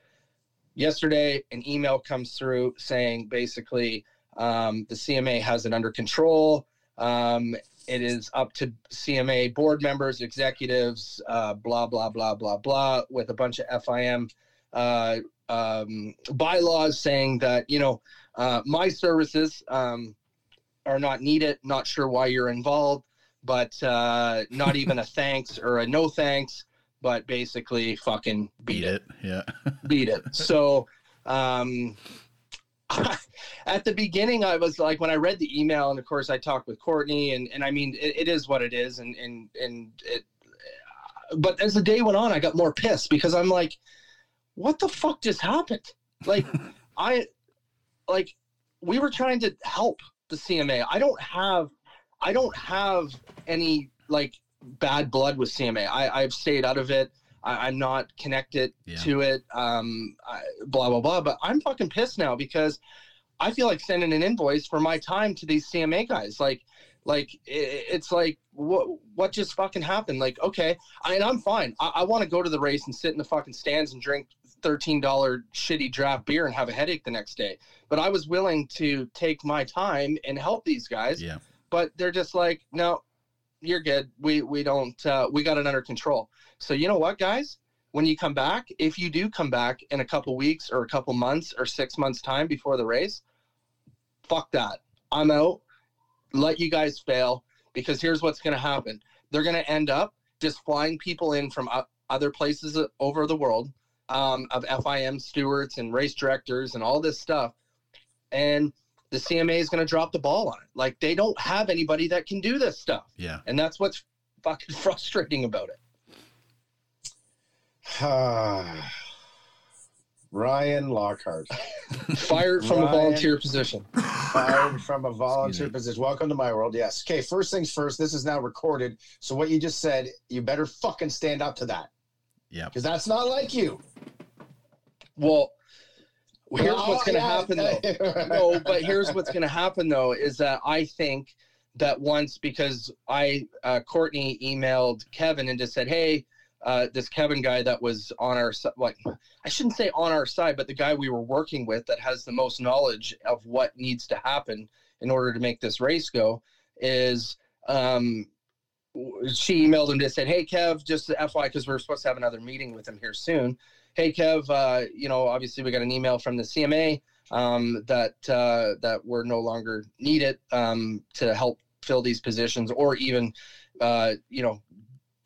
Yesterday, an email comes through saying basically um, the CMA has it under control. Um, it is up to CMA board members, executives, uh, blah, blah, blah, blah, blah, with a bunch of FIM uh, um, bylaws saying that, you know, uh, my services um, are not needed. Not sure why you're involved, but uh, not even a thanks or a no thanks, but basically fucking beat it yeah beat it. So, um, at the beginning, I was like, when I read the email, and of course, I talked with Courtney, and and I mean, it, it is what it is, and and and it. But as the day went on, I got more pissed because I'm like, what the fuck just happened? Like, I. like we were trying to help the CMA. I don't have I don't have any like bad blood with CMA. I, I've stayed out of it. I, I'm not connected Yeah. to it. Um, I, blah blah blah. But I'm fucking pissed now because I feel like sending an invoice for my time to these CMA guys. Like, like i- it's like what what just fucking happened? Like, okay, I, and I'm fine. I, I want to go to the race and sit in the fucking stands and drink thirteen dollar shitty draft beer and have a headache the next day. But I was willing to take my time and help these guys. Yeah. But they're just like, no, you're good. We we don't uh, we got it under control. So you know what, guys? When you come back, if you do come back in a couple weeks or a couple months or six months time before the race, fuck that. I'm out. Let you guys fail because here's what's going to happen. They're going to end up just flying people in from other places over the world um, of FIM stewards and race directors and all this stuff. And the CMA is going to drop the ball on it. Like they don't have anybody that can do this stuff. Yeah. And that's what's fucking frustrating about it. Ryan Lockhart, Fired from a volunteer position. fired from a volunteer position. Welcome to my world. Yes. Okay. First things first. This is now recorded. So what you just said, you better fucking stand up to that Yeah. because that's not like you. Well, here's what's going to yeah. happen though. no, but here's what's going to happen though is that I think that once because I uh, Courtney emailed Kevin and just said, "Hey, uh, this Kevin guy that was on our like I shouldn't say on our side, but the guy we were working with that has the most knowledge of what needs to happen in order to make this race go is." Um, she emailed him to said, "Hey Kev, just FY because we're supposed to have another meeting with him here soon. Hey Kev, uh, you know, obviously we got an email from the CMA um, that uh, that we're no longer needed um, to help fill these positions or even uh, you know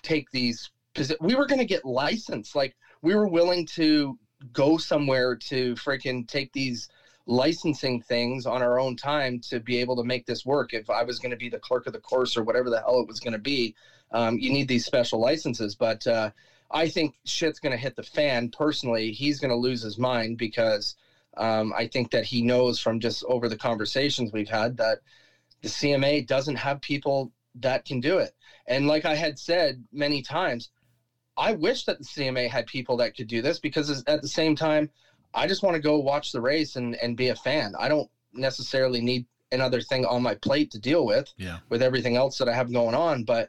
take these posi- we were going to get licensed. Like we were willing to go somewhere to freaking take these licensing things on our own time to be able to make this work. If i was going to be the clerk of the course or whatever the hell it was going to be um, you need these special licenses. But uh, i think shit's going to hit the fan personally he's going to lose his mind because um, I think that he knows from just over the conversations we've had that the CMA doesn't have people that can do it. And like I had said many times, I wish that the CMA had people that could do this because at the same time, I just want to go watch the race and, and be a fan. I don't necessarily need another thing on my plate to deal with Yeah. with everything else that I have going on, but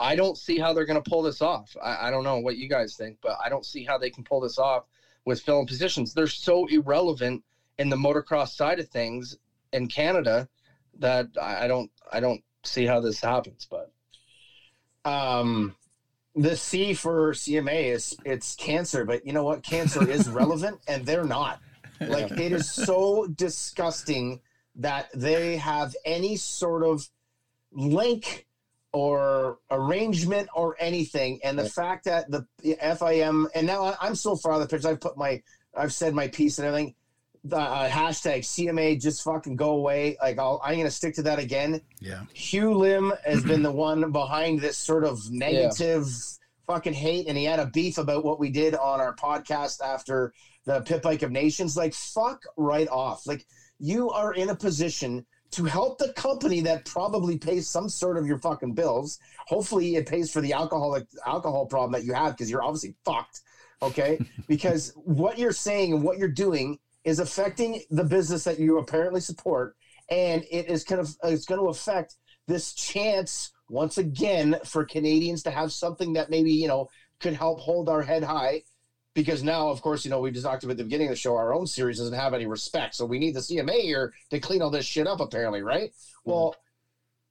I don't see how they're going to pull this off. I, I don't know what you guys think, but I don't see how they can pull this off with filling positions. They're so irrelevant in the motocross side of things in Canada that I I don't I don't see how this happens. But um the C for CMA is it's cancer, but you know what? Cancer is relevant and they're not. Like it is so disgusting that they have any sort of link or arrangement or anything. And the fact that the FIM and now I'm so far on the pitch, I've put my I've said my piece and everything. The uh, hashtag CMA just fucking go away. Like I'll, I'm gonna stick to that again. Yeah. Hugh Lim has been the one behind this sort of negative fucking hate, and he had a beef about what we did on our podcast after the Pit Bike of Nations. Like, fuck right off. Like, you are in a position to help the company that probably pays some sort of your fucking bills. Hopefully, it pays for the alcoholic alcohol problem that you have because you're obviously fucked. Okay, because what you're saying and what you're doing is affecting the business that you apparently support, and it is kind of it's going to affect this chance once again for Canadians to have something that maybe you know could help hold our head high. Because now, of course, you know we just talked about at the beginning of the show. Our own series doesn't have any respect, so we need the CMA here to clean all this shit up. Apparently, right? Well,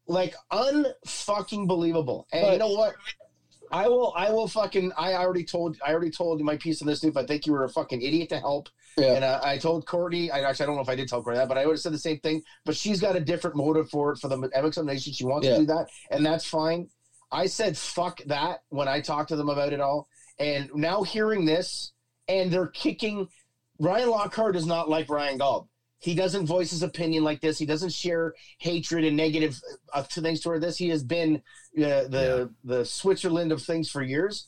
like unfucking believable. And you know what? I will. I will fucking. I already told. I already told you my piece on this, dude. I think you were a fucking idiot to help. Yeah. And uh, I told Courtney. I actually I don't know if I did tell Courtney that, but I would have said the same thing. But she's got a different motive for it for the MXM Nation. She wants Yeah. to do that, and that's fine. I said fuck that when I talked to them about it all, and now hearing this, and they're kicking. Ryan Lockhart is not like Ryan Gall. He doesn't voice his opinion like this. He doesn't share hatred and negative uh, things toward this. He has been uh, the the Switzerland of things for years.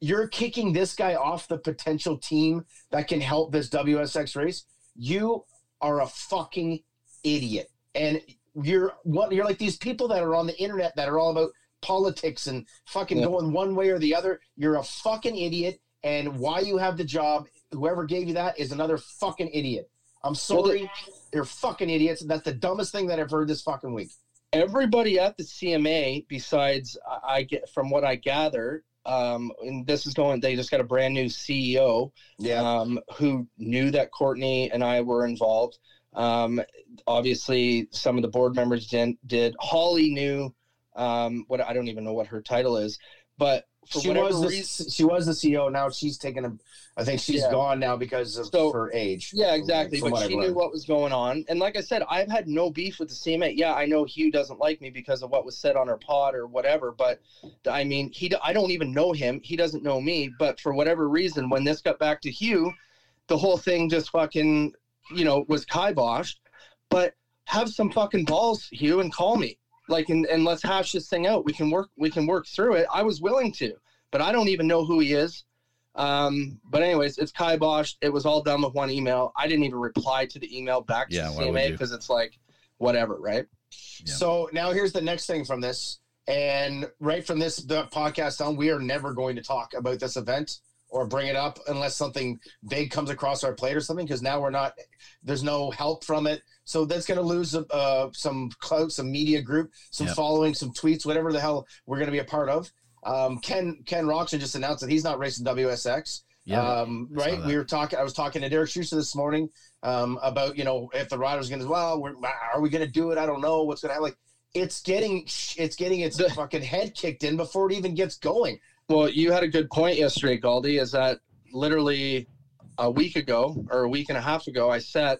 You're kicking this guy off the potential team that can help this WSX race. You are a fucking idiot. And you're what you're like these people that are on the internet that are all about politics and fucking Yeah. going one way or the other. You're a fucking idiot. And why you have the job, whoever gave you that is another fucking idiot. I'm Well, the- sorry. You're fucking idiots. That's the dumbest thing that I've heard this fucking week. everybody at the CMA, besides I get from what I gather, um, and this is going, they just got a brand new CEO um, who knew that Courtney and I were involved. Um, obviously, some of the board members didn't. did. Holly knew um, what I don't even know what her title is, but for she was the, reason, she was the CEO. Now she's taken a. I think she's Yeah. gone now because of So- her age. Yeah, exactly. But she knew what was going on. And like I said, I've had no beef with the CMA. Yeah, I know Hugh doesn't like me because of what was said on her pod or whatever. But I mean, he I don't even know him. He doesn't know me. But for whatever reason, when this got back to Hugh, the whole thing just fucking, you know, was kiboshed. But have some fucking balls, Hugh, and call me. Like, and, and let's hash this thing out. We can work. We can work through it. I was willing to, but I don't even know who he is. Um, but anyways, it's kai kiboshed. It was all done with one email. I didn't even reply to the email back to Yeah, the CMA because it's like, whatever, right? Yeah. So now here's the next thing from this, and right from this the podcast on, we are never going to talk about this event or bring it up unless something big comes across our plate or something. Because now we're not, there's no help from it. So that's going to lose uh, some clout, some media group, some Yep. following, some tweets, whatever the hell we're going to be a part of. Um, Ken Ken Roczen just announced that he's not racing WSX. Yeah. um, right. We were talking. I was talking to Derek Schuster this morning um, about you know if the rider's going to well, we're, are we going to do it? I don't know what's going to happen. Like it's getting it's getting its fucking head kicked in before it even gets going. Well, you had a good point yesterday, Gauldy, is that literally a week ago or a week and a half ago, I sat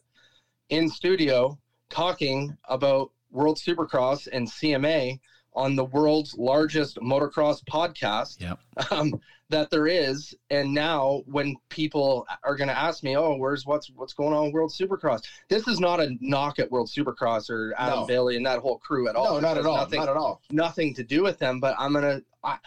in studio talking about World Supercross and CMA on the world's largest motocross podcast Yep. um, that there is. And now, when people are going to ask me, "Oh, where's what's what's going on with World Supercross?" This is not a knock at World Supercross or Adam No. Bailey and that whole crew at all. no, not at all. Nothing, Not at all. nothing to do with them, but I'm gonna, I,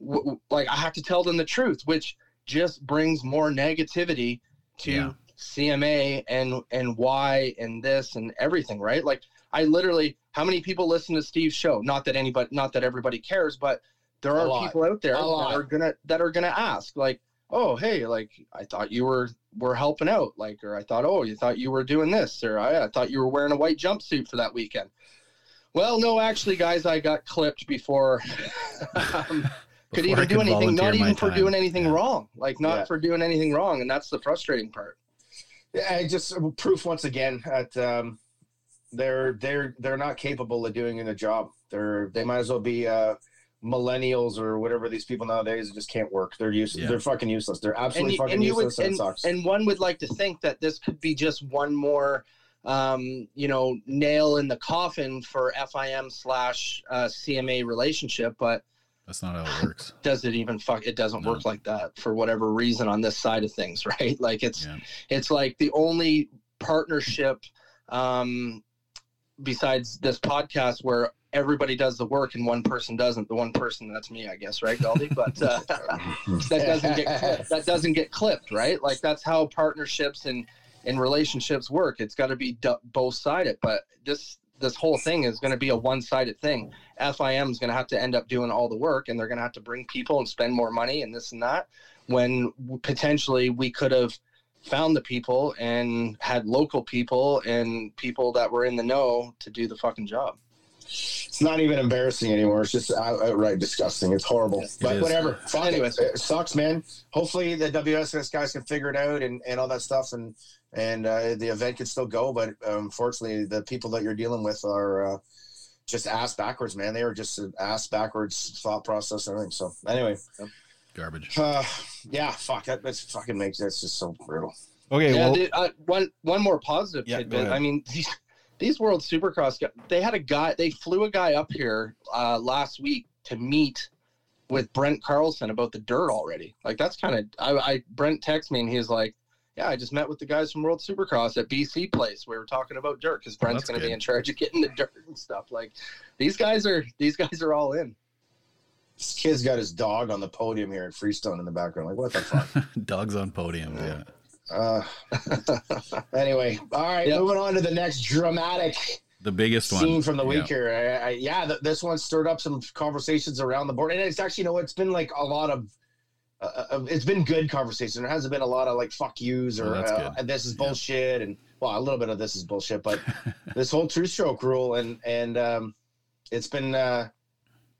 w- w- like, I have to tell them the truth, which just brings more negativity to Yeah. CMA and and why and this and everything, right? Like, I literally, how many people listen to Steve's show? Not that anybody, not that everybody cares, but there are people out there that are gonna that are gonna ask, like, oh, hey, like, I thought you were were helping out, like, or I thought, oh, you thought you were doing this, or I, I thought you were wearing a white jumpsuit for that weekend. Well, no, actually, guys, I got clipped before. um, could even do anything, not even for time. doing anything Yeah. wrong, like not Yeah. for doing anything wrong, and that's the frustrating part. Yeah, I just proof once again that um, they're they're they're not capable of doing the job. They're they might as well be uh, millennials or whatever these people nowadays just can't work. They're useless. Yeah. They're fucking useless. They're absolutely you- fucking you would- useless. and, and, and one would like to think that this could be just one more, um, you know, nail in the coffin for FIM slash uh, CMA relationship, but That's not how it works. does it even fuck? It doesn't No. work like that for whatever reason on this side of things, right? Like it's Yeah. it's like the only partnership um, besides this podcast where everybody does the work and one person doesn't. The one person that's me, I guess, right, Gauldy? But uh, that doesn't get clipped. that doesn't get clipped, right? Like that's how partnerships and and relationships work. It's got to be du- both sided. But this this whole thing is going to be a one sided thing. FIM is going to have to end up doing all the work, and they're going to have to bring people and spend more money and this and that. When potentially we could have found the people and had local people and people that were in the know to do the fucking job. It's not even embarrassing anymore. It's just outright disgusting. It's horrible. but is. whatever. Fuck Anyways. it. it sucks, man. Hopefully the WSS guys can figure it out and, and all that stuff, and and uh, the event can still go. But uh, unfortunately, the people that you're dealing with are uh, just ass backwards, man. They are just an ass backwards thought process and everything. So anyway, Garbage. uh, yeah, fuck that. That's fucking makes that's just so brutal. Okay, yeah, well, dude, uh, one one more positive Yeah, tidbit. I mean, these, these World Supercross, guys, they had a guy. They flew a guy up here uh, last week to meet with Brent Carlson about the dirt already. Like that's kind of. I, I Brent texted me and he's like, "Yeah, I just met with the guys from World Supercross at BC Place. We were talking about dirt because Brent's that's going to be in charge of getting the dirt and stuff. Like these guys are these guys are all in. This kid's got his dog on the podium here at Freestone in the background. Like what the fuck? dogs on podium. Yeah. Uh, anyway, all right, Yep. moving on to the next dramatic The biggest one. from the Yeah. week here. I, I, yeah, th- this one stirred up some conversations around the board, and it's actually, you know, it's been like a lot of. Uh, uh, it's been good conversation. There hasn't been a lot of like "fuck yous" Oh, or that's uh, "this is Yeah. bullshit" and well, a little bit of "this is bullshit," but this whole two stroke rule and and um, it's been. Uh,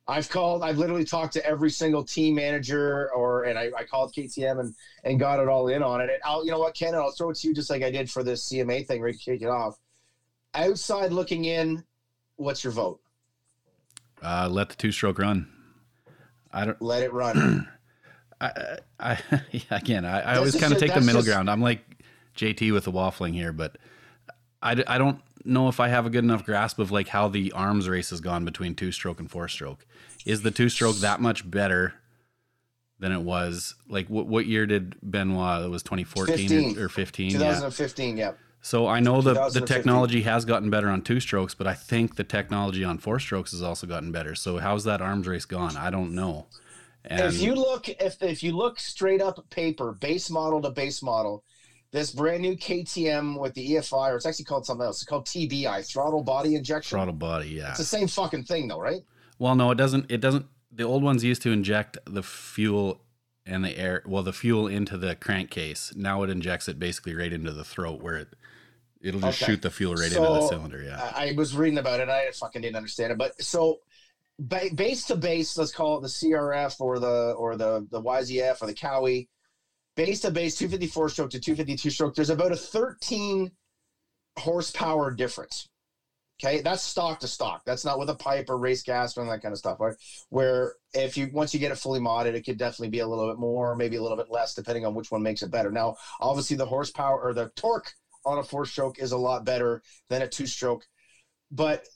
I've called. I've literally talked to every single team manager, or and I, I called KTM and and got it all in on it. And I'll, you know what, Ken, I'll throw it to you just like I did for this CMA thing. Right, to kick it off. Outside looking in, what's your vote? Uh, let the two stroke run. I don't. Let it run. I, I again, I, I always kind of take the middle just- ground. I'm like JT with the waffling here, but I, I don't know if I have a good enough grasp of like how the arms race has gone between two stroke and four stroke. Is the two stroke that much better than it was? Like what what year did Benoit? It was 2014 15. or, or 15. Yeah. 2015. Yeah. So I know the the technology has gotten better on two strokes, but I think the technology on four strokes has also gotten better. So how's that arms race gone? I don't know. And if you look, if if you look straight up paper, base model to base model, this brand new KTM with the EFI, or it's actually called something else. It's called TBI, throttle body injection. throttle body, yeah. It's the same fucking thing, though, right? Well, no, it doesn't. It doesn't. The old ones used to inject the fuel and the air. Well, the fuel into the crankcase. Now it injects it basically right into the throat, where it it'll just Okay. shoot the fuel right into the cylinder. Yeah. I, I was reading about it. I fucking didn't understand it, but so ba- base to base, let's call it the CRF or the or the the YZF or the Kawi. Base to base, 254 stroke to 252 stroke. There's about a 13 horsepower difference. Okay, that's stock to stock. That's not with a pipe or race gas or that kind of stuff. Right? Where if you once you get it fully modded, it could definitely be a little bit more, maybe a little bit less, depending on which one makes it better. Now, obviously, the horsepower or the torque on a four stroke is a lot better than a two stroke, but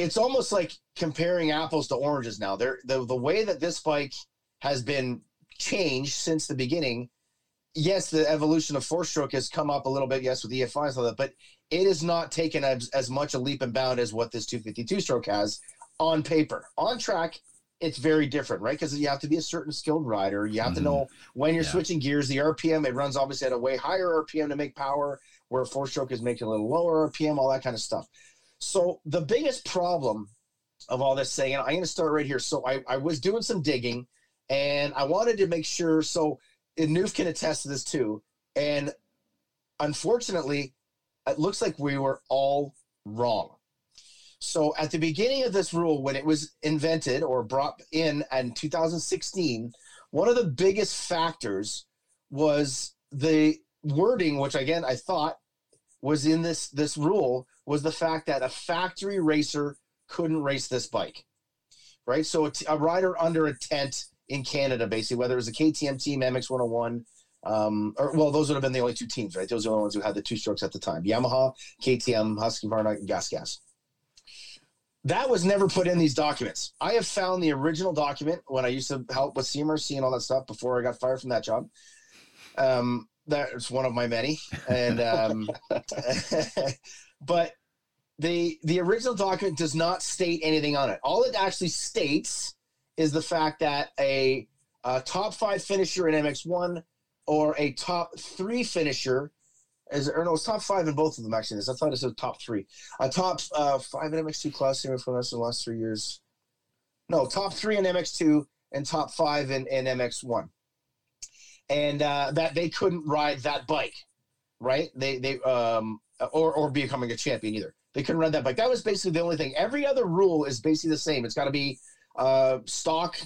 it's almost like comparing apples to oranges now. There, the the way that this bike has been changed since the beginning. Yes, the evolution of four stroke has come up a little bit. Yes, with EFI and all that, but it has not taken as, as much a leap and bound as what this 252 stroke has on paper. On track, it's very different, right? Because you have to be a certain skilled rider. You have to Mhm. know when you're Yeah. switching gears. The RPM it runs obviously at a way higher RPM to make power, where four stroke is making a little lower RPM, all that kind of stuff. So the biggest problem of all this saying, and I'm going to start right here. So I, I was doing some digging, and I wanted to make sure. So and Noof can attest to this too. And unfortunately, it looks like we were all wrong. So at the beginning of this rule, when it was invented or brought in in 2016, one of the biggest factors was the wording, which again I thought was in this this rule, was the fact that a factory racer couldn't race this bike, right? So a, t- a rider under a tent in Canada, basically, whether it was a KTM team, MX 101, um, or well, those would have been the only two teams, right? Those are the only ones who had the two strokes at the time: Yamaha, KTM, Husqvarna, and Gas Gas. That was never put in these documents. I have found the original document when I used to help with CMRC and all that stuff before I got fired from that job. Um, that's one of my many, and um, but the the original document does not state anything on it. All it actually states is the fact that a, a top five finisher in MX1 or a top three finisher is or no, it's top five in both of them actually. I thought it said top three. A top uh, five in MX2 class here for us in the last three years. No, top three in MX2 and top five in, in MX1. And uh, that they couldn't ride that bike, right? They they um or or becoming a champion either. They couldn't ride that bike. That was basically the only thing. Every other rule is basically the same. It's got to be uh, stock,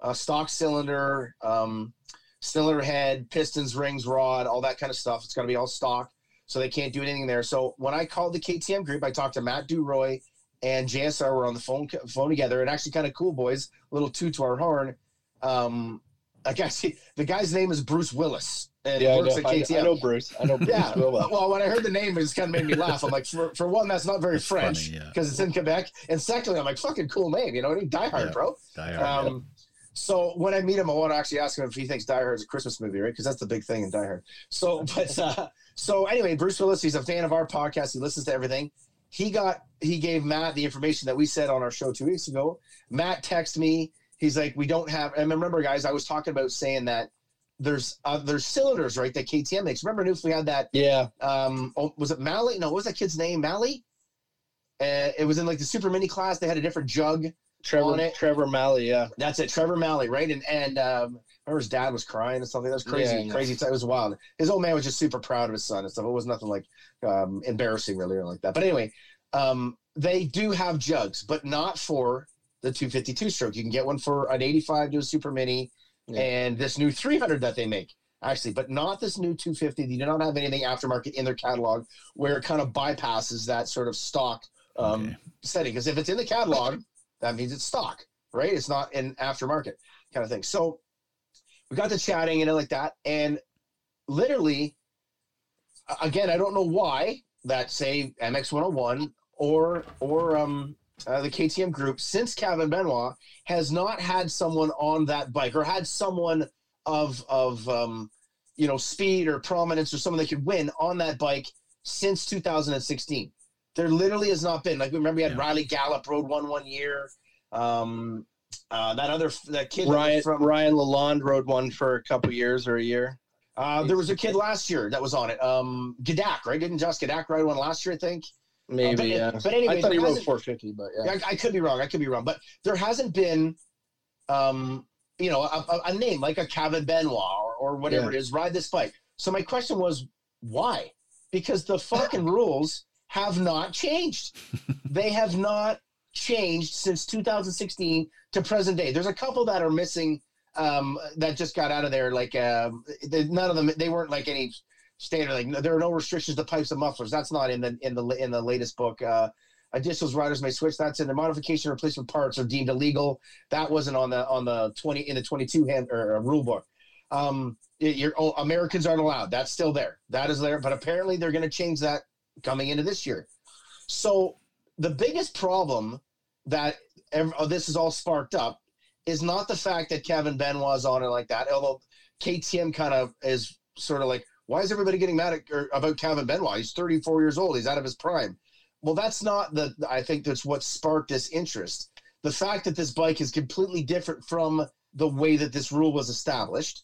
uh, stock cylinder, um, cylinder head, pistons, rings, rod, all that kind of stuff. It's got to be all stock, so they can't do anything there. So when I called the KTM group, I talked to Matt Duroy and JSR were on the phone phone together, and actually kind of cool boys. A little toot to our horn. Um, I guess he, the guy's name is Bruce Willis, and Yeah, he I works know, at I, KTM. I know Bruce. I know Bruce Yeah. well. When I heard the name, it just kind of made me laugh. I'm like, for, for one, that's not very French funny, yeah. because it's in Quebec, and secondly, I'm like, fucking cool name, you know what I mean? Die Hard, Yeah. bro. Die Hard, Um, so when I meet him, I want to actually ask him if he thinks Die Hard is a Christmas movie, right? Because that's the big thing in Die Hard. So, but uh, so anyway, Bruce Willis, he's a fan of our podcast. He listens to everything. He got he gave Matt the information that we said on our show two weeks ago. Matt texted me. He's like, we don't have. And remember, guys, I was talking about saying that there's uh, there's cylinders right that KTM makes. Remember, Noof, we had that. Yeah, Um, oh, was it Mally? No, what was that kid's name? Mally. Uh, it was in like the super mini class. They had a different jug. On Trevor it. Trevor Malley. Yeah, That's it, Trevor Malley, right? And and um, remember his dad was crying and something. That was crazy, Yeah, crazy. It was wild. His old man was just super proud of his son and stuff. It was nothing like um, embarrassing really or like that. But anyway, um, they do have jugs, but not for the 252 stroke. You can get one for an 85 to a super mini, Yeah. and this new 300 that they make actually, but not this new 250. They do not have anything aftermarket in their catalog where it kind of bypasses that sort of stock um, Okay. setting. Because if it's in the catalog, that means it's stock, right? It's not an aftermarket kind of thing. So we got to chatting and like that, and literally, again, I don't know why that say MX 101 or or um uh, the KTM group since Kaven Benoit has not had someone on that bike or had someone of of um you know speed or prominence or someone that could win on that bike since 2016. There literally has not been like remember we had Yeah. Riley Gallup rode one one year. Um, uh, that other that kid Ryan from Ryan Lalonde rode one for a couple years or a year. uh, there was a kid last year that was on it. Um, Gadak, right? Didn't Josh Gadak ride one last year? I think. Maybe. but, yeah. but anyway, I thought he there 450, but yeah. I, I could be wrong. I could be wrong, but there hasn't been, um, you know, a, a, name like a Kaven Benoit or, or whatever it is ride this bike. So my question was, why? Because the fucking rules have not changed. they have not changed since 2016 to present day. There's a couple that are missing um, that just got out of there. Like um, they, none of them, they weren't like any standard. Like there are no restrictions to pipes and mufflers. That's not in the in the in the latest book. Uh, additionals riders may switch. That's in the modification replacement parts are deemed illegal. That wasn't on the on the 20 in the 22 hand or uh, rule book. Um, it- you're, oh, Americans aren't allowed. That's still there. That is there. But apparently they're going to change that coming into this year. So the biggest problem that oh, this is all sparked up is not the fact that Kaven Benoit's on it like that. Although KTM kind of is sort of like, why is everybody getting mad at, or, about Kaven Benoit? He's 34 years old. He's out of his prime. Well, that's not the. I think that's what sparked this interest. The fact that this bike is completely different from the way that this rule was established,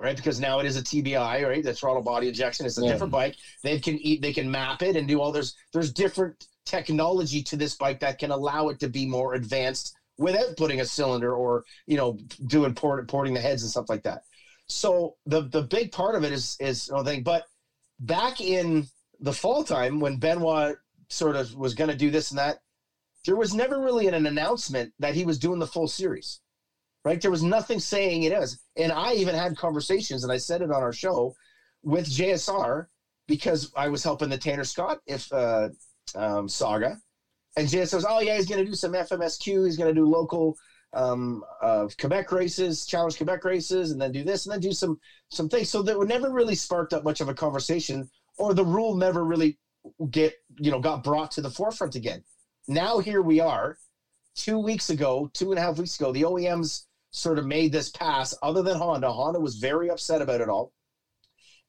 right? Because now it is a TBI, right? The throttle body injection. It's a Yeah. different bike. They can eat. They can map it and do all. There's there's different technology to this bike that can allow it to be more advanced without putting a cylinder or you know doing port, porting the heads and stuff like that. So the the big part of it is is no thing. But back in the fall time when Benoit sort of was going to do this and that, there was never really an, an announcement that he was doing the full series. Right? There was nothing saying it is. And I even had conversations, and I said it on our show with JSR because I was helping the Tanner Scott if uh, um, saga. And JSR says, "Oh yeah, he's going to do some FMSQ. He's going to do local um, uh, Quebec races, challenge Quebec races, and then do this, and then do some some things." So that never really sparked up much of a conversation, or the rule never really get you know got brought to the forefront again. Now here we are, two weeks ago, two and a half weeks ago, the OEMs sort of made this pass. Other than Honda, Honda was very upset about it all,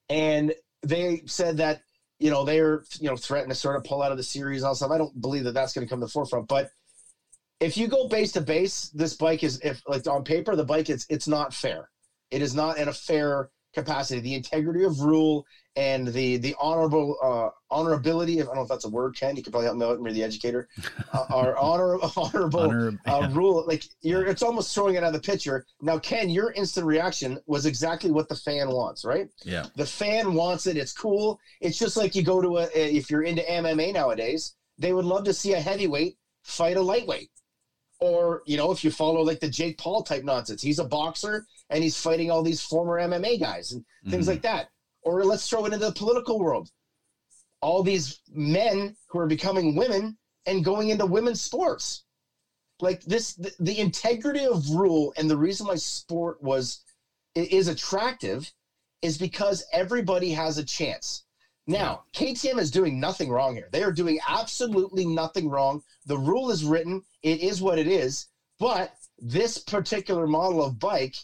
and they said that you know they're you know threatening to sort of pull out of the series and all stuff. I don't believe that that's going to come to the forefront, but if you go base to base, this bike is if like on paper the bike is it's not fair. It is not in a fair capacity. The integrity of rule and the the honorable uh, honorability. If I don't know if that's a word, Ken, you could probably help me out. You're the educator. Uh, our honor honorable Honor, uh, rule like you're it's almost throwing it out of the picture now ken your instant reaction was exactly what the fan wants right yeah. the fan wants it it's cool it's just like you go to a if you're into mma nowadays they would love to see a heavyweight fight a lightweight or you know if you follow like the jake paul type nonsense. He's a boxer and he's fighting all these former mma guys and things Mhm. like that. Or let's throw it into the political world. All these men who are becoming women and going into women's sports. Like this the, the integrity of rule and the reason why sport was is attractive is because everybody has a chance now ktm is doing nothing wrong here. They are doing absolutely nothing wrong. The rule is written. It is what it is. But this particular model of bike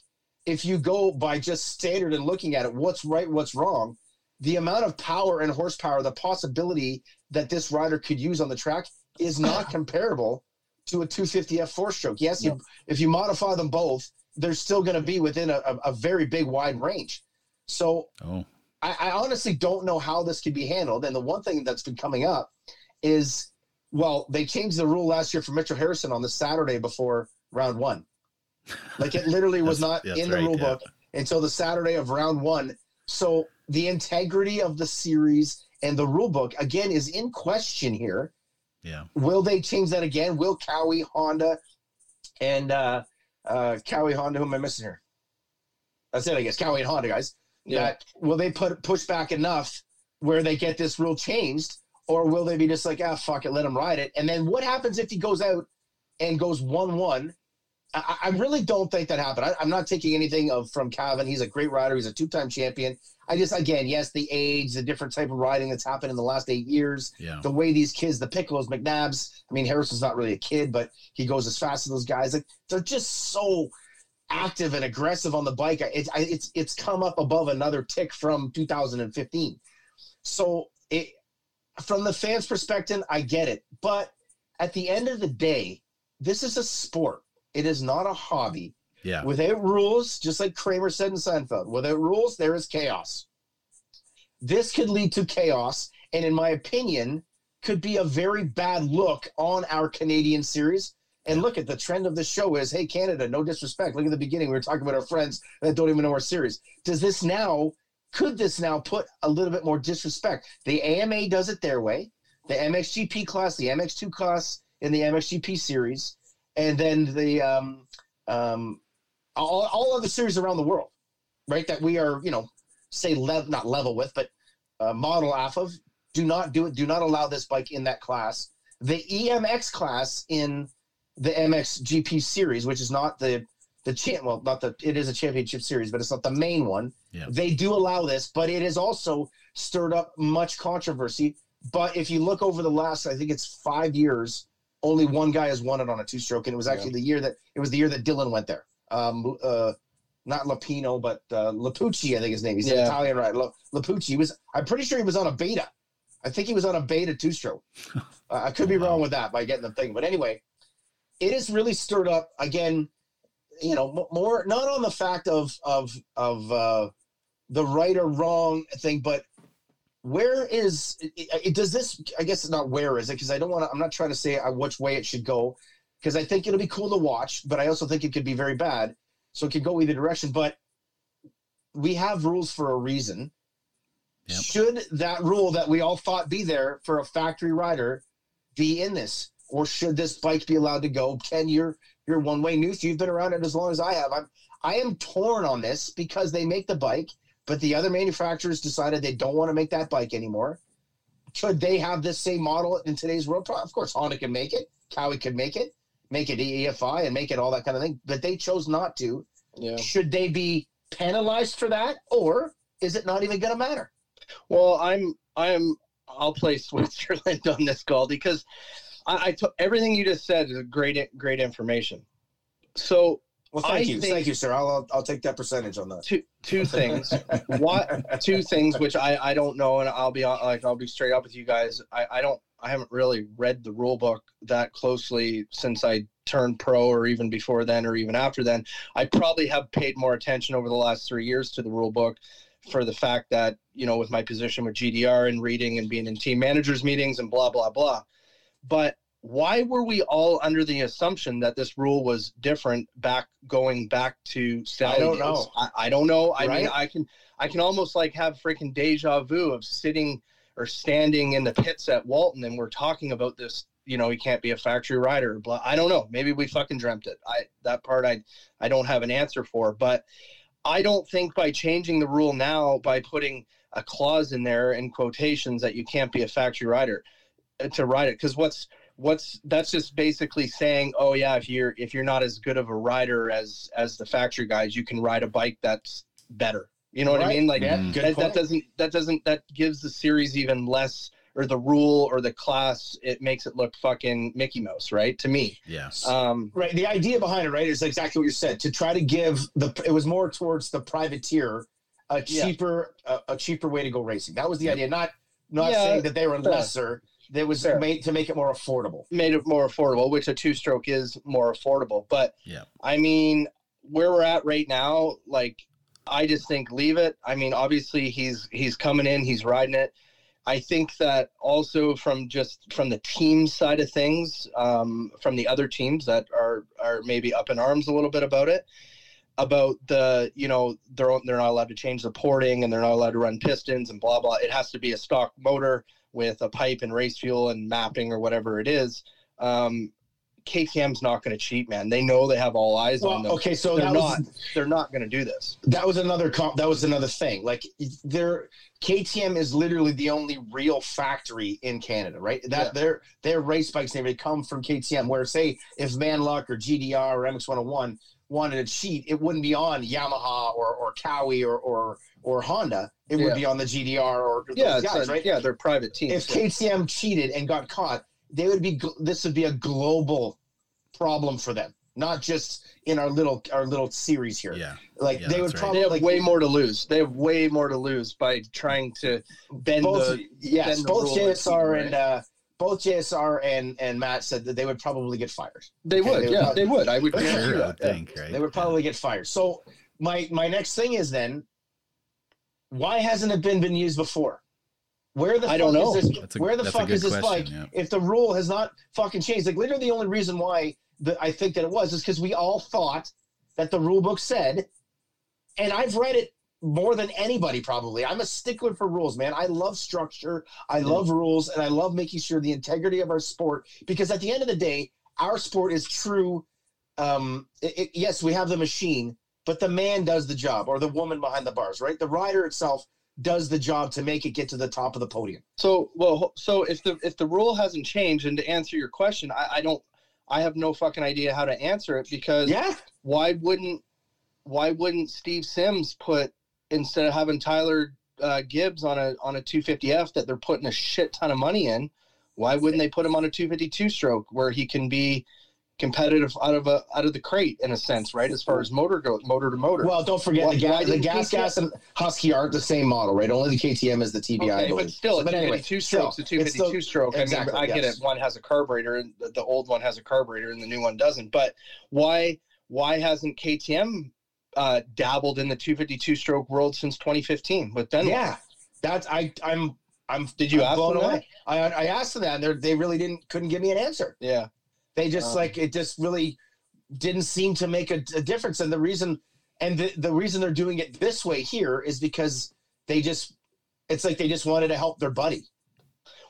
if you go by just standard and looking at it what's right what's wrong the amount of power and horsepower the possibility that this rider could use on the track is not comparable to a 250 F4 stroke. Yes, you, if you modify them both, they're still going to be within a, a, a very big wide range. So Oh, I, I honestly don't know how this could be handled. And the one thing that's been coming up is, well, they changed the rule last year for Mitchell Harrison on the Saturday before round one. Like it literally was not in the right, rule yeah. book until the Saturday of round one. So the integrity of the series and the rule book again is in question here. yeah. Will they change that again? Will Kawi, Honda, and uh, uh, Kawi, Honda, who am I missing here? That's it, I guess. Kawi and Honda, guys. Yeah. That will they put push back enough where they get this rule changed, or will they be just like, ah, fuck it, let him ride it? And then what happens if he goes out and goes one-one? I, I really don't think that happened. I, I'm not taking anything of from Calvin. He's a great rider. He's a two-time champion. I just, again, yes, the age, the different type of riding that's happened in the last eight years Yeah. the way these kids, the Piccolos, McNabbs, I mean, Harrison's not really a kid, but he goes as fast as those guys. Like they're just so active and aggressive on the bike. It's it's it's come up above another tick from 2015. So it from the fans' perspective, I get it, but at the end of the day, this is a sport. It is not a hobby. Yeah. Without rules, just like Kramer said in Seinfeld, without rules, there is chaos. This could lead to chaos, and in my opinion, could be a very bad look on our Canadian series. And look at the trend of the show is, hey, Canada, no disrespect. Look at the beginning. We were talking about our friends that don't even know our series. Does this now, could this now put a little bit more disrespect? The AMA does it their way. The MXGP class, the MX2 class in the MXGP series, and then the um, um, all, all other series around the world, right? That we are, you know, say lev- not level with, but uh, model off of. Do not do it. Do not allow this bike in that class. The EMX class in the MXGP series, which is not the the champ. Well, not the. It is a championship series, but it's not the main one. Yeah. They do allow this, but it has also stirred up much controversy. But if you look over the last, I think it's five years, only one guy has won it on a two stroke, and it was actually the year that it was the year that Dylan went there. Um, uh, not Lapino, but uh, Lapucci, I think his name. He's an Yeah. Italian. La- Lapucci. Was. I'm pretty sure he was on a beta. I think he was on a beta two stroke. uh, I could be Wow. wrong with that by getting the thing, but anyway, it has really stirred up again. You know, more not on the fact of of of uh, the right or wrong thing, but where is it, it, does this? I guess it's not where is it because I don't want to. I'm not trying to say uh, which way it should go because I think it'll be cool to watch, but I also think it could be very bad. So it could go either direction. But we have rules for a reason. Yep. Should that rule that we all thought be there for a factory rider be in this, or should this bike be allowed to go? Ken, you're you're one way news. You've been around it as long as I have. I'm I am torn on this because they make the bike, but the other manufacturers decided they don't want to make that bike anymore. Could they have this same model in today's world? Of course, Honda can make it. Kawi could make it, make it EFI, and make it all that kind of thing. But they chose not to. Yeah. Should they be penalized for that, or is it not even going to matter? Well, I'm I'm I'll play Switzerland on this call because I, I took everything you just said is great great information. So Well, thank I you, thank you, sir. I'll, I'll I'll take that percentage on that. two two things. what two things which I I don't know, and I'll be like I'll be straight up with you guys. I I don't I haven't really read the rule book that closely since I turned pro, or even before then, or even after then. I probably have paid more attention over the last three years to the rule book for the fact that you know with my position with GDR and reading and being in team managers meetings and blah blah blah. But why were we all under the assumption that this rule was different back going back to Sally I don't know. I, I don't know. I mean, I can I can almost like have freaking deja vu of sitting or standing in the pits at Walton and we're talking about this. You know, he can't be a factory rider. Blah. I don't know. Maybe we fucking dreamt it. I that part I I don't have an answer for, but I don't think by changing the rule now by putting a clause in there in quotations that you can't be a factory rider to ride it because what's what's that's just basically saying oh yeah if you're if you're not as good of a rider as as the factory guys you can ride a bike that's better you know what i mean like yeah, Mm. good that, that doesn't that doesn't that gives the series even less or the rule or the class it makes it look fucking mickey mouse right to me yes um Right. The idea behind it, right, is exactly what you said. To try to give the, it was more towards the privateer a Yeah. cheaper, a, a cheaper way to go racing. That was the Yep. idea. Not, not Yeah, saying that they were fair. lesser. That was Fair. made to make it more affordable. made it more affordable which a two stroke is more affordable but Yeah. I mean, where we're at right now, like I just think leave it. I mean, obviously he's he's coming in, he's riding it. I think that also from just from the team side of things, um, from the other teams that are are maybe up in arms a little bit about it, about the you know they're they're not allowed to change the porting and they're not allowed to run pistons and blah blah. It has to be a stock motor with a pipe and race fuel and mapping or whatever it is. Um, KTM's not going to cheat, man. They know they have all eyes on them. okay, so they're that not. was They're not going to do this. that was another comp, that was another thing. Like their KTM is literally the only real factory in Canada, right? That Yeah. their their race bikes they come from KTM. Where say if Manluck or GDR or MX101 wanted to cheat, it wouldn't be on Yamaha or or Kawi or or or Honda. It would Yeah. be on the GDR or Yeah, those guys, a- right? yeah, they're private teams. If yeah. KTM cheated and got caught, they would be this would be a global problem for them, not just in our little our little series here. Yeah. Like Yeah, they would that's right. probably they have like way more to lose. They have way more to lose by trying to bend both the. yes, bend the both rules, JSR right? and uh, both JSR and and Matt said that they would probably get fired. They Okay, would, they would yeah, not- they would. I would For guarantee Sure, I would think, right? They would probably get fired. So my my next thing is then, why hasn't it been been used before? Where the I don't know. is this? A- where the fuck good is this question, bike? yeah. If the rule has not fucking changed, like literally the only reason why that I think that it was is because we all thought that the rule book said, and I've read it more than anybody probably. I'm a stickler for rules, man. I love structure, I love rules, and I love making sure the integrity of our sport because at the end of the day, our sport is true. Um, it, it- yes, we have the machine, but the man does the job, or the woman behind the bars, right? The rider itself does the job to make it get to the top of the podium. So well, so if the if the rule hasn't changed, and to answer your question, I, I don't, I have no fucking idea how to answer it because Yeah, why wouldn't why wouldn't Steve Sims put instead of having Tyler uh, Gibbs on a on a 250F that they're putting a shit ton of money in, why wouldn't they put him on a 252 stroke where he can be competitive out of a out of the crate in a sense, right? As far as motor goes, motor to motor. Well, don't forget the gas. The gas, KTM gas, and Husky aren't the same model, right? Only the KTM is the TBI. Okay, but still, So- a but anyway, 252 still, stroke's a it's 252 still- stroke. exactly, I mean, I get it. One has a carburetor, and the, the old one has a carburetor, and the new one doesn't. But why why hasn't KTM uh, dabbled in the 252 stroke world since 2015 with Benoit? Yeah, that's I. I'm. I'm. Did you I'm ask blown them that? I I asked them that, and they really didn't couldn't give me an answer. Yeah. They just Um, like it just really didn't seem to make a, a difference. And the reason and the, the reason they're doing it this way here is because they just it's like they just wanted to help their buddy.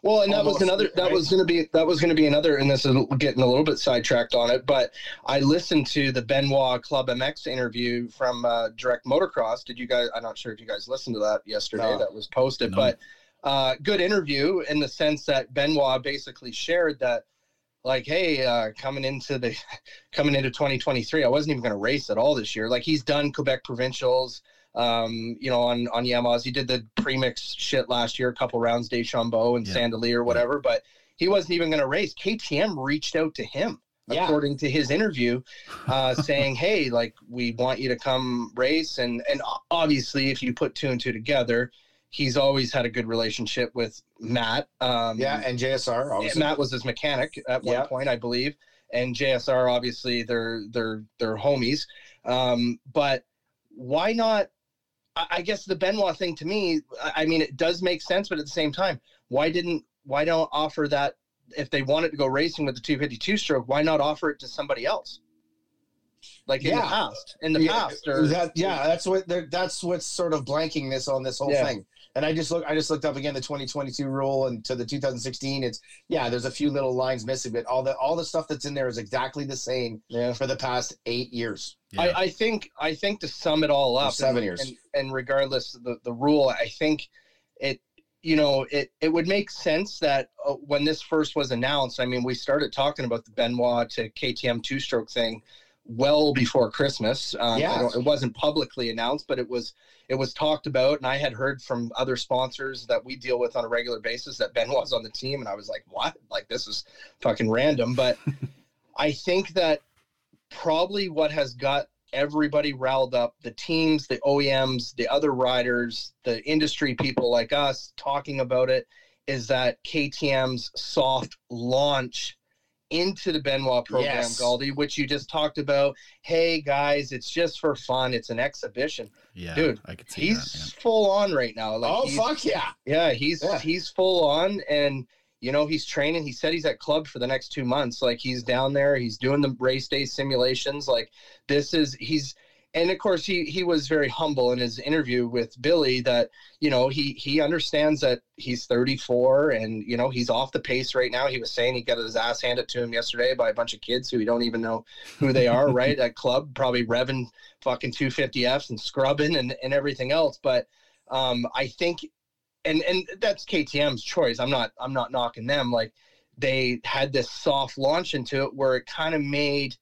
Well, and that was another. That right? was going to be. That was going to be another. And this is getting a little bit sidetracked on it, but I listened to the Benoit Club MX interview from uh, Direct Motocross. Did you guys? I'm not sure if you guys listened to that yesterday. No. That was posted, No. but uh, good interview in the sense that Benoit basically shared that, like, hey, uh, coming into the coming into 2023, I wasn't even going to race at all this year. Like he's done Quebec provincials um, you know, on on Yamahas. He did the premix shit last year, a couple rounds, Deschambault and Yeah. Sand Del Lee or whatever, but he wasn't even going to race. KTM reached out to him, Yeah. according to his interview, uh, saying, "Hey, like we want you to come race." And and obviously, if you put two and two together, he's always had a good relationship with Matt. Um, Yeah, and JSR obviously. Matt was his mechanic at one Yeah. point, I believe, and JSR obviously they're they're they're homies. Um, but why not? I I guess the Benoit thing to me, I I mean, it does make sense, but at the same time, why didn't why don't offer that if they wanted to go racing with the 252 stroke? Why not offer it to somebody else? Like in the Yeah. past, in the yeah, past, or that, yeah, that's what that's what's sort of blanking this on this whole Yeah. thing. And I just look, I just looked up again the 2022 rule and to the 2016. It's yeah, there's a few little lines missing, but all the all the stuff that's in there is exactly the same yeah. for the past eight years. Yeah. I, I think I think to sum it all Or up, seven and, years. and, and regardless of the the rule, I think it you know it it would make sense that uh, when this first was announced, I mean, we started talking about the Benoit to KTM two stroke thing well before Christmas. Um, Yeah. it wasn't publicly announced, but it was it was talked about, and I had heard from other sponsors that we deal with on a regular basis that Ben was on the team, and I was like, what? Like this is fucking random, but. I think that probably what has got everybody riled up the teams, the OEMs, the other riders, the industry people like us talking about it is that KTM's soft launch into the Benoit program, Yes. Gauldy, which you just talked about. Hey guys, it's just for fun. It's an exhibition. Yeah, Dude, I could see He's that. full on right now. Like oh fuck yeah! yeah, he's Yeah. he's full on and you know, he's training. He said he's at club for the next two months. Like he's down there, he's doing the race day simulations. Like this is he's and of course he he was very humble in his interview with Billy that, you know, he he understands that he's 34 and you know, he's off the pace right now. He was saying he got his ass handed to him yesterday by a bunch of kids who he don't even know who they are, right? At club, probably revving fucking 250Fs and scrubbing and, and everything else. But um, I think and and that's KTM's choice. I'm not I'm not knocking them. Like they had this soft launch into it where it kind of made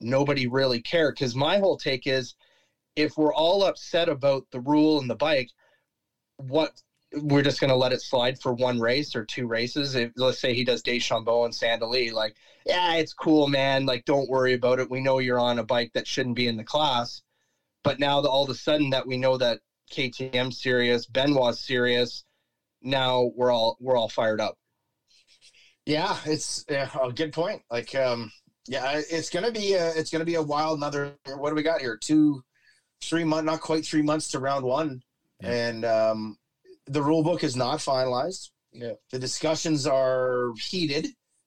nobody really care. Because my whole take is, if we're all upset about the rule and the bike, what we're just going to let it slide for one race or two races. If let's say he does Deschambault and Sand Del Lee, like yeah, it's cool, man. Like don't worry about it. We know you're on a bike that shouldn't be in the class. But now that all of a sudden that we know that KTM's serious, Benoit's serious. Now we're all we're all fired up. Yeah, it's a good point. Like, um, yeah, it's gonna be a, it's gonna be a wild another. What do we got here? Two, three month, not quite three months to round one, Yeah. and um, the rule book is not finalized. Yeah. The discussions are heated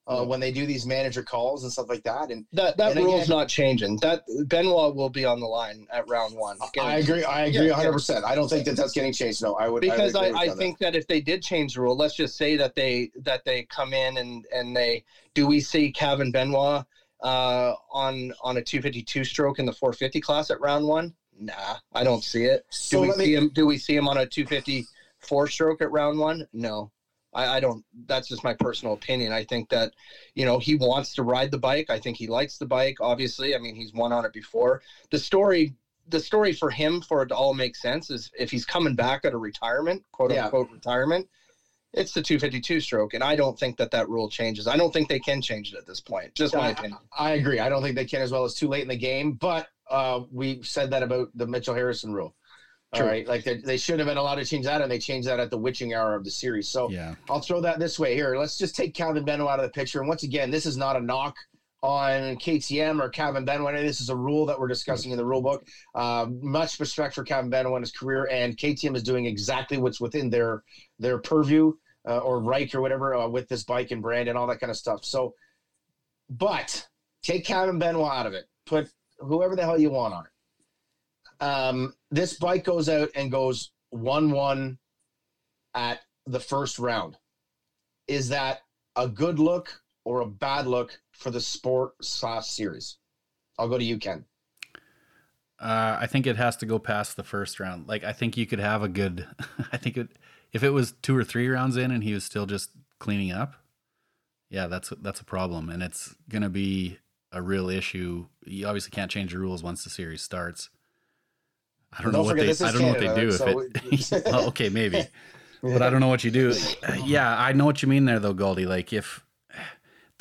uh, Yeah. when they do these manager calls and stuff like that. And That that And rule's again- not changing. That Benoit will be on the line at round one. I agree. I agree Yeah, 100. percent I don't think that that's getting changed. No, I would because I, I, would I, on think that if they did change the rule, let's just say that they that they come in and and they do we see Kaven Benoit uh, on on a 252 stroke in the 450 class at round one? Nah, I don't see it. that. Do we see me. him? Do we see him on a 254 stroke at round one? No, I, I don't. That's just my personal opinion. I think that you know he wants to ride the bike. I think he likes the bike. Obviously, I mean he's won on it before. The story. The story for him, for it to all make sense, is if he's coming back at a retirement, quote Yeah. unquote retirement, it's the 252 stroke, and I don't think that that rule changes. I don't think they can change it at this point. Just my I, opinion. I agree. I don't think they can as well. It's too late in the game. But uh, we said that about the Mitchell Harrison rule. All True. right, like they, they should have been allowed to change that, and they changed that at the witching hour of the series. So Yeah, I'll throw that this way here. Let's just take Kaven Benoit out of the picture. And once again, this is not a knock on KTM or Kaven Benoit. This is a rule that we're discussing in the rule book. Uh, much respect for Kaven Benoit and his career, and KTM is doing exactly what's within their their purview uh, or Reich or whatever uh, with this bike and brand and all that kind of stuff. So, but take Calvin Benoit out of it. Put whoever the hell you want on it. Um, this bike goes out and goes one one at the first round. Is that a good look or a bad look for the sport slash series? I'll go to you, Ken. uh, I think it has to go past the first round. Like I think you could have a good. I think it if it was two or three rounds in and he was still just cleaning up. Yeah, that's that's a problem, and it's gonna be a real issue. You obviously can't change the rules once the series starts. I don't Don't know what they. I don't know what they do so if it. well, okay, maybe, but I don't know what you do. Yeah, I know what you mean there, though, Gauldy. Like if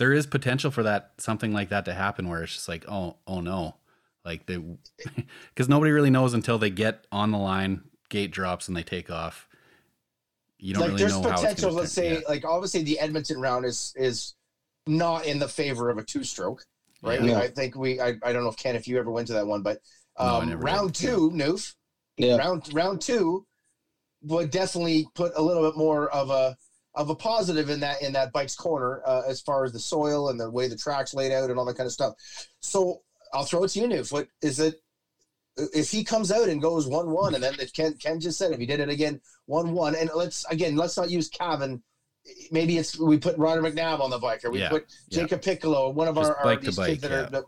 there is potential for that something like that to happen, where it's just like, oh, oh no, like they, because nobody really knows until they get on the line, gate drops, and they take off. You don't like really there's know how it's potential. gonna Let's turn- say, yeah. like obviously the Edmonton round is is not in the favor of a two stroke, right? Yeah. We, I think we. I, I don't know if Ken, if you ever went to that one, but No, um, never round did. two, Noof, Yeah. round round two would definitely put a little bit more of a of a positive in that in that bike's corner uh, as far as the soil and the way the track's laid out and all that kind of stuff. So I'll throw it to you, Noof. What is it? If he comes out and goes one one, and then if Ken Ken just said if he did it again one one, and let's again let's not use Kaven. Maybe it's we put Ryder McNabb on the bike, or we Yeah, put yeah. Jacob Piccolo, one of Just our, our these bike, kids that yeah. are. that-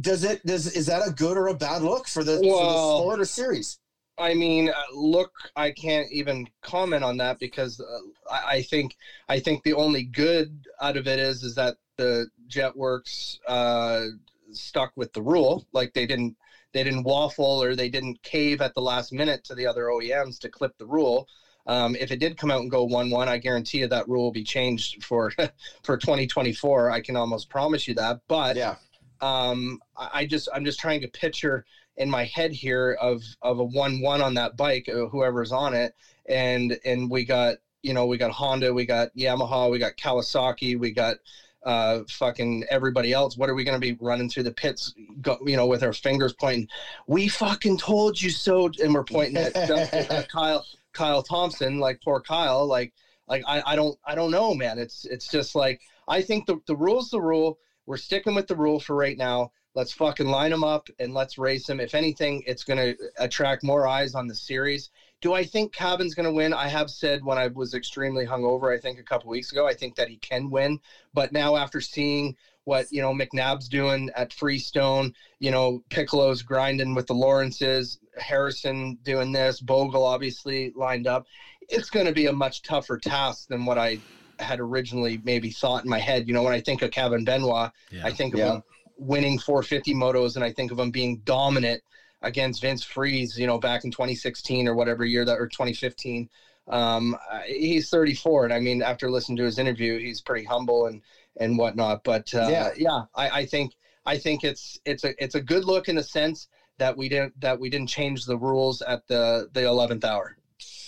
does it does is that a good or a bad look for the, for the Well- sport or series? I mean, uh, look, I can't even comment on that because uh, I, I think I think the only good out of it is is that the Jetwerx uh, stuck with the rule, like they didn't they didn't waffle or they didn't cave at the last minute to the other OEMs to clip the rule. Um, if it did come out and go one one, I guarantee you that rule will be changed for for 2024. I can almost promise you that. But Yeah, um, I I just I'm just trying to picture in my head here of of a one one on that bike, uh, whoever's on it, and and we got you know we got Honda, we got Yamaha, we got Kawasaki, we got uh, fucking everybody else. What are we going to be running through the pits, go, you know, with our fingers pointing? We fucking told you so, and we're pointing at, at Kyle Kyle Thompson, like poor Kyle, like like I, I don't I don't know, man. It's it's just like I think the the rule's the rule. We're sticking with the rule for right now. Let's fucking line them up and let's race them. If anything, it's going to attract more eyes on the series. Do I think Kaven's going to win? I have said when I was extremely hungover, I think a couple weeks ago, I think that he can win. But now after seeing what you know McNabb's doing at Freestone, you know Piccolo's grinding with the Lawrences, Harrison doing this, Bogle obviously lined up. It's going to be a much tougher task than what I had originally maybe thought in my head. You know, when I think of Kaven Benoit, Yeah. I think of Yeah. him winning 450 motos, and I think of him being dominant against Vince Friese. You know, back in 2016 or whatever year that or 2015. Um, he's 34, and I mean, after listening to his interview, he's pretty humble and and whatnot. But uh, Yeah. yeah, I, I think I think it's it's a it's a good look in the sense that we didn't that we didn't change the rules at the the 11th hour.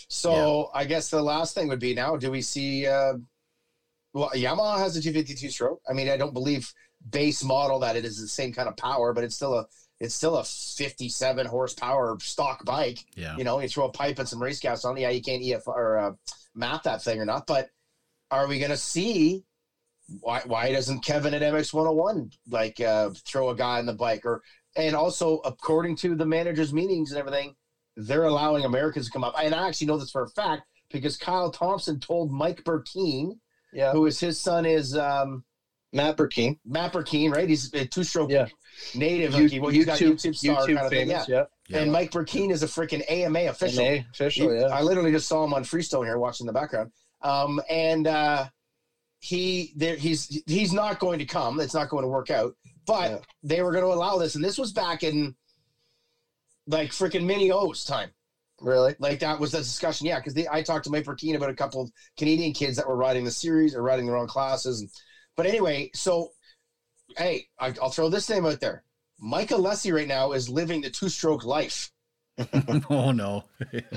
So I guess the last thing would be now: Do we see? Uh, well, Yamaha has a 252 stroke. I mean, I don't believe base model that it is the same kind of power, but it's still a it's still a 57 horsepower stock bike. Yeah. You know, you throw a pipe and some race gas on. it, Yeah, you can't EF or uh, map that thing or not. But are we going to see? Why, why doesn't Kevin at MX 101 like uh, throw a guy on the bike or and also according to the managers meetings and everything they're allowing Americans to come up. And I actually know this for a fact because Kyle Thompson told Mike Burkeen, Yeah, who is his son is um, Matt Burkeen, Matt Burkeen, right? He's a two-stroke Yeah. native. You- like well, he's got YouTube, YouTube star YouTube kind of thing. famous, Yeah. yeah, And Mike Burkeen is a freaking AMA official. NA official, He- yeah. I literally just saw him on Freestone here, watching the background. Um, and uh, he there he's he's not going to come. It's not going to work out. But Yeah. they were going to allow this, and this was back in like freaking mini O's time. Really? Like that was the discussion, yeah. Because I talked to Mike Burkeen about a couple of Canadian kids that were riding the series or riding the wrong classes. And, but anyway, so hey, I, I'll throw this name out there. Mike Alessi right now is living the two-stroke life. oh no.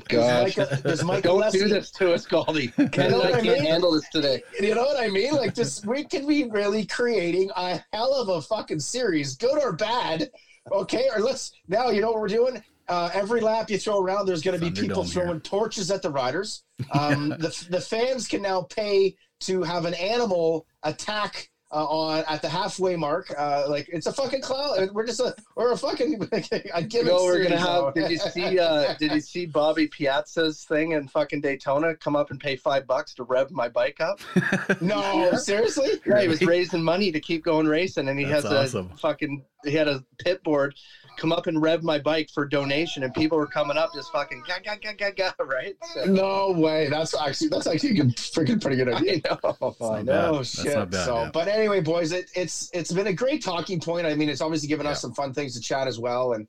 Gosh. Does Mike, does Mike Don't Alessi, do this to us, Gauldy. Ken know and I I can't mean? handle this today. You know what I mean? Like this, we could be really creating a hell of a fucking series, good or bad. Okay, or let's now. You know what we're doing? Uh, every lap you throw around, there's going to be people Thunderdome here. throwing torches at the riders. Um, the the fans can now pay to have an animal attack. Uh, on at the halfway mark, uh, like it's a fucking clown. We're just a we're a fucking. I You give know, we're gonna have. Did you see? Uh, did you see Bobby Piazza's thing in fucking Daytona? Come up and pay five bucks to rev my bike up. no, seriously. Yeah, he was raising money to keep going racing, and he That's has awesome. a fucking. He had a pit board. Come up and rev my bike for donation, and people were coming up just fucking ga ga ga ga ga. Right? So, No way. That's actually that's actually a good, freaking pretty good idea. I know. I not know. bad. Oh shit! bad, so, yeah. but anyway, boys, it, it's it's been a great talking point. I mean, it's obviously given us some fun things to chat as well, and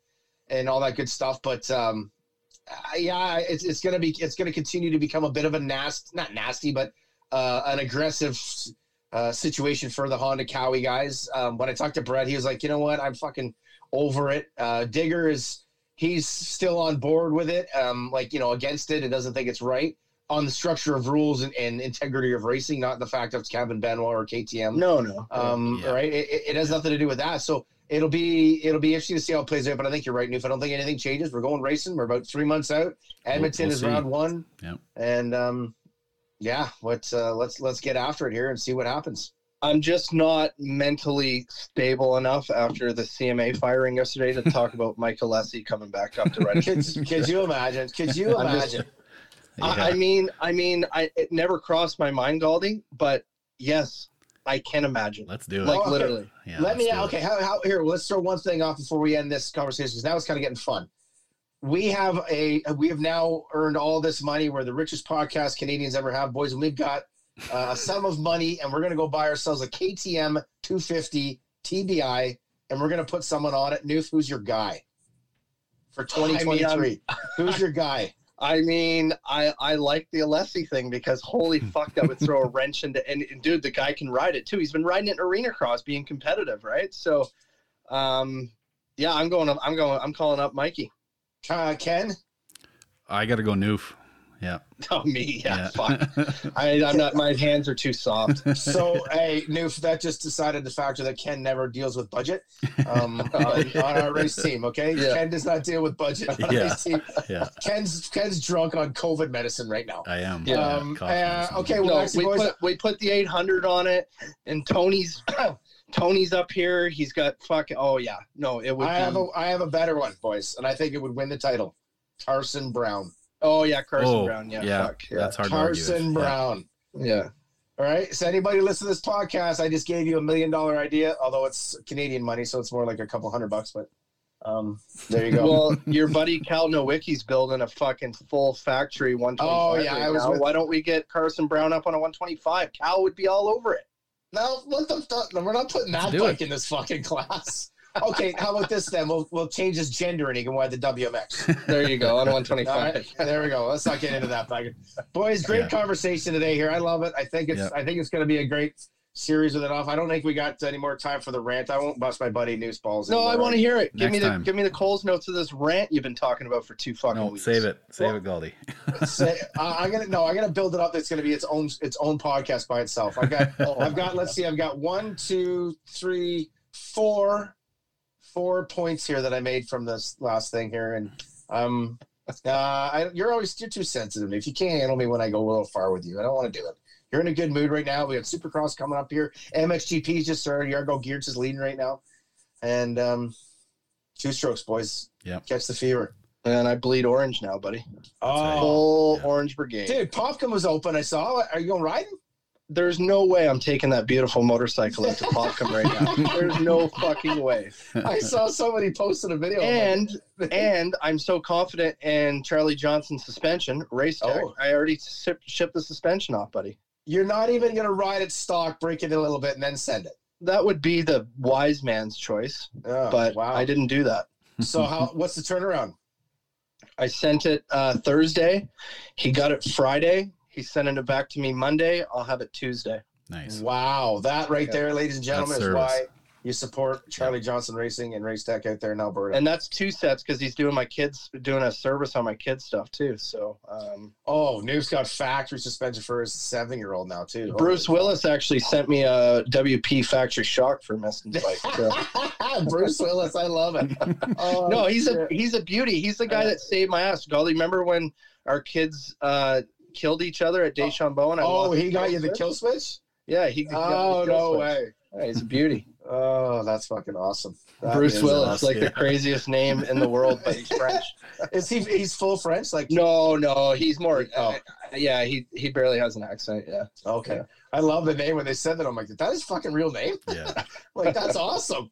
and all that good stuff. But um, yeah, it's it's gonna be it's gonna continue to become a bit of a nasty, not nasty, but uh, an aggressive uh, situation for the Honda Kawi guys. Um, when I talked to Brett, he was like, you know what, I'm fucking over it. Uh, Digger is he's still on board with it, um, like you know against it and doesn't think it's right on the structure of rules and, and integrity of racing, not the fact of it's Kaven Benoit or KTM. No, no. Um, Yeah. right. It, it- it has nothing to do with that. So it'll be it'll be interesting to see how it plays out. But I think you're right, Noof. I don't think anything changes. We're going racing. We're about three months out. Edmonton we'll is see. round one. Yeah, And um, yeah, let's uh, let's let's get after it here and see what happens. I'm just not mentally stable enough after the CMA firing yesterday to talk about Michael Alessi coming back up to ride. Could, could you imagine? Could you I'm just- imagine? I, I mean, I mean, I it never crossed my mind, Gauldy, but yes, I can imagine. Let's do it. Like okay. literally. yeah, Let me okay. How, how here? Let's throw one thing off before we end this conversation because now it's kind of getting fun. We have a we have now earned all this money. We're the richest podcast Canadians ever have, boys, and we've got uh, a sum of money, and we're gonna go buy ourselves a KTM 250 TBI, and we're gonna put someone on it. Noof, who's your guy for 2023? who's your guy? I mean, I I like the Alessi thing because holy fuck, that would throw a wrench into and, and dude, the guy can ride it too. He's been riding it in arena cross, being competitive, right? So, um, yeah, I'm going. I'm going. I'm calling up Mikey. Uh, Ken. I got to go Noof. Yeah. Oh me, yeah, Yeah. fuck. I, I'm not. My hands are too soft. So, hey, Noof, that just decided the factor that Ken never deals with budget um, on, on our race team. Okay, Yeah. Ken does not deal with budget on Yeah. race team. yeah. Ken's Ken's drunk on COVID medicine right now. I am. Yeah. Um, cough uh, okay, well, no, actually, we boys, put we put the 800 on it, and Tony's Tony's up here. He's got fuck. Oh yeah, no, it would. I be, have a I have a better one, boys, and I think it would win the title. Carson Brown. Oh yeah, Carson Oh, Brown. Yeah, yeah, fuck. Yeah, That's hard to argue. Carson with. Yeah. Brown. yeah. All right. So anybody listen to this podcast, I just gave you a million dollar idea, although it's Canadian money, so it's more like a couple hundred bucks. But um, there you go. Well, your buddy Cal Nowicki's building a fucking full factory 125. Oh, yeah, right I was with- Why don't we get Carson Brown up on a 125? Cal would be all over it. no, what the fuck? We're not putting that do bike in this fucking class. Okay, how about this then? We'll we'll change his gender and he can ride the WMX. There you go on a All 125. right, there we go. Let's not get into that. Back. Boys, great Yeah. conversation today here. I love it. I think it's Yeah. I think it's going to be a great series with it off. I don't think we got any more time for the rant. I won't bust my buddy News Balls. No, I want to hear it. Give Next me the time. give me the Coles notes of this rant you've been talking about for two fucking No, weeks. save it. Save Well- it, Gauldy. Say, uh, I'm gonna no, I'm gonna build it up. It's gonna be its own its own podcast by itself. I've got I've got let's see, I've got one, two, three, four, four points here that I made from this last thing here, and um, uh, I, you're always you're too sensitive. If you can't handle me when I go a little far with you, I don't want to do it. You're in a good mood right now. We got Supercross coming up here. MXGP's just started. Jago Geerts is leading right now, and um, two strokes, boys. Yeah, catch the fever. And I bleed orange now, buddy. Oh, Full Yeah. orange brigade. dude, Popkum was open. I saw. Are you going riding? There's no way I'm taking that beautiful motorcycle out to Popkum right now. There's no fucking way. I saw somebody posted a video. And and I'm so confident in Charlie Johnson's suspension race tech. Oh. I already ship, shipped the suspension off, buddy. you're not even going to ride it stock, break it a little bit, and then send it. That would be the wise man's choice, Oh, but wow. I didn't do that. So how? What's the turnaround? I sent it uh, Thursday. He got it Friday. He's sending it back to me Monday. I'll have it Tuesday. Nice. Wow, that right Yeah. there, ladies and gentlemen, is why you support Charlie Johnson Racing and Race Tech out there in Alberta. And that's two sets because he's doing my kids doing a service on my kids stuff too. So um, oh, Noof's got factory suspension for his seven-year-old now too. Bruce Holy Willis actually sent me a WP factory shock for Meston's bike. So. Bruce Willis, I love it. Oh, no, he's a he's a beauty. He's the guy that saved my ass. Gauldy, remember when our kids uh, killed each other at Deschambault? And I Oh, he got you the kill switch. Yeah, he. he got Oh the kill no switch. way. Yeah, he's a beauty. Oh, that's fucking awesome. That Bruce Willis, awesome. like the craziest name in the world, but he's French. Is he? He's full French. Like No, no, he's more. Oh. uh, yeah, he he barely has an accent. Yeah. Okay. Yeah. I love the name when they said that. I'm like, that is fucking real name. Yeah. Like, that's awesome.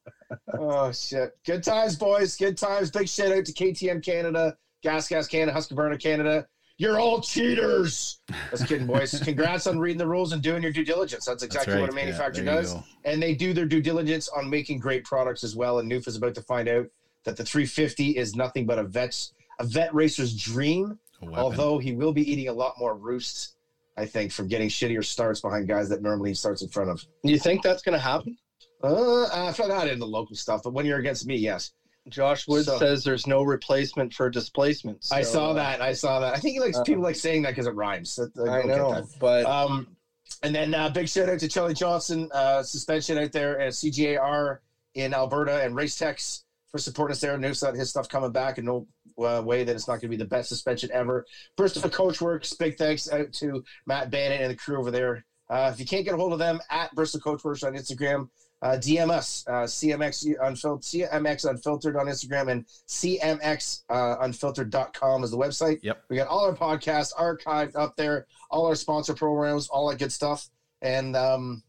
Oh, shit. Good times, boys. Good times. Big shout out to KTM Canada, Gas Gas Canada, Husqvarna Canada. You're all cheaters. Just kidding, boys. Congrats on reading the rules and doing your due diligence. That's That's exactly right. what a manufacturer Yeah, does. go. And they do their due diligence on making great products as well. And Noof is about to find out that the 350 is nothing but a vet's a vet racer's dream Although he will be eating a lot more roosts, I think, from getting shittier starts behind guys that normally he starts in front of. You think that's gonna happen? Uh, uh not in the local stuff, but when you're against me, yes. Josh Wood So- says there's no replacement for displacement. I saw uh, that. I saw that. I think he likes Uh, people like saying that because it rhymes. That- I get know, but Um, and then uh, big shout out to Charlie Johnson, uh, suspension out there at CJR in Alberta and Race Techs for supporting us there. News that his stuff coming back in no uh, way that it's not going to be the best suspension ever. Bristol Coachworks, big thanks out to Matt Bannon and the crew over there. Uh, if you can't get a hold of them, at Bristol Coachworks on Instagram, uh, DM us, uh, CMX Unfiltered, CMX Unfiltered on Instagram, and CMX uh, Unfiltered.com is the website. Yep. We got all our podcasts archived up there, all our sponsor programs, all that good stuff. And um,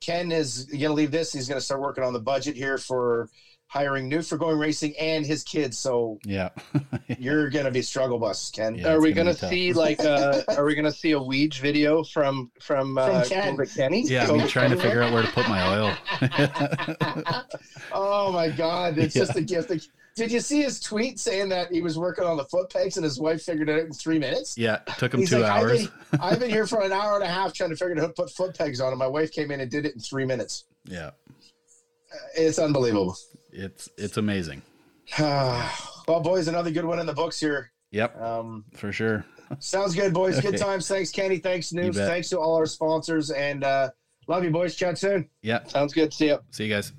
Ken is going to leave this. He's going to start working on the budget here for hiring new for going racing and his kids. So Yeah. you're going to be struggle bus, Ken. Yeah. are we gonna gonna, see like uh are we gonna see a Weege video from from uh, Ken. Kenny? yeah. Go- I'm trying to figure out where to put my oil. oh my God. It's Yeah. just a gift. Did you see his tweet saying that he was working on the foot pegs and his wife figured it out in three minutes? yeah. It took him He's two like, I've hours. been, I've been here for an hour and a half trying to figure out how to put foot pegs on, and my wife came in and did it in three minutes. Yeah. It's unbelievable. It's it's amazing. well, boys, another good one in the books here. Yep. Um, For sure. Sounds good, boys. Good Okay. times. Thanks, Kenny. Thanks, Noof. bet. Thanks to all our sponsors. And uh, love you, boys. Chat soon. Yeah. Sounds good. See ya. See you guys.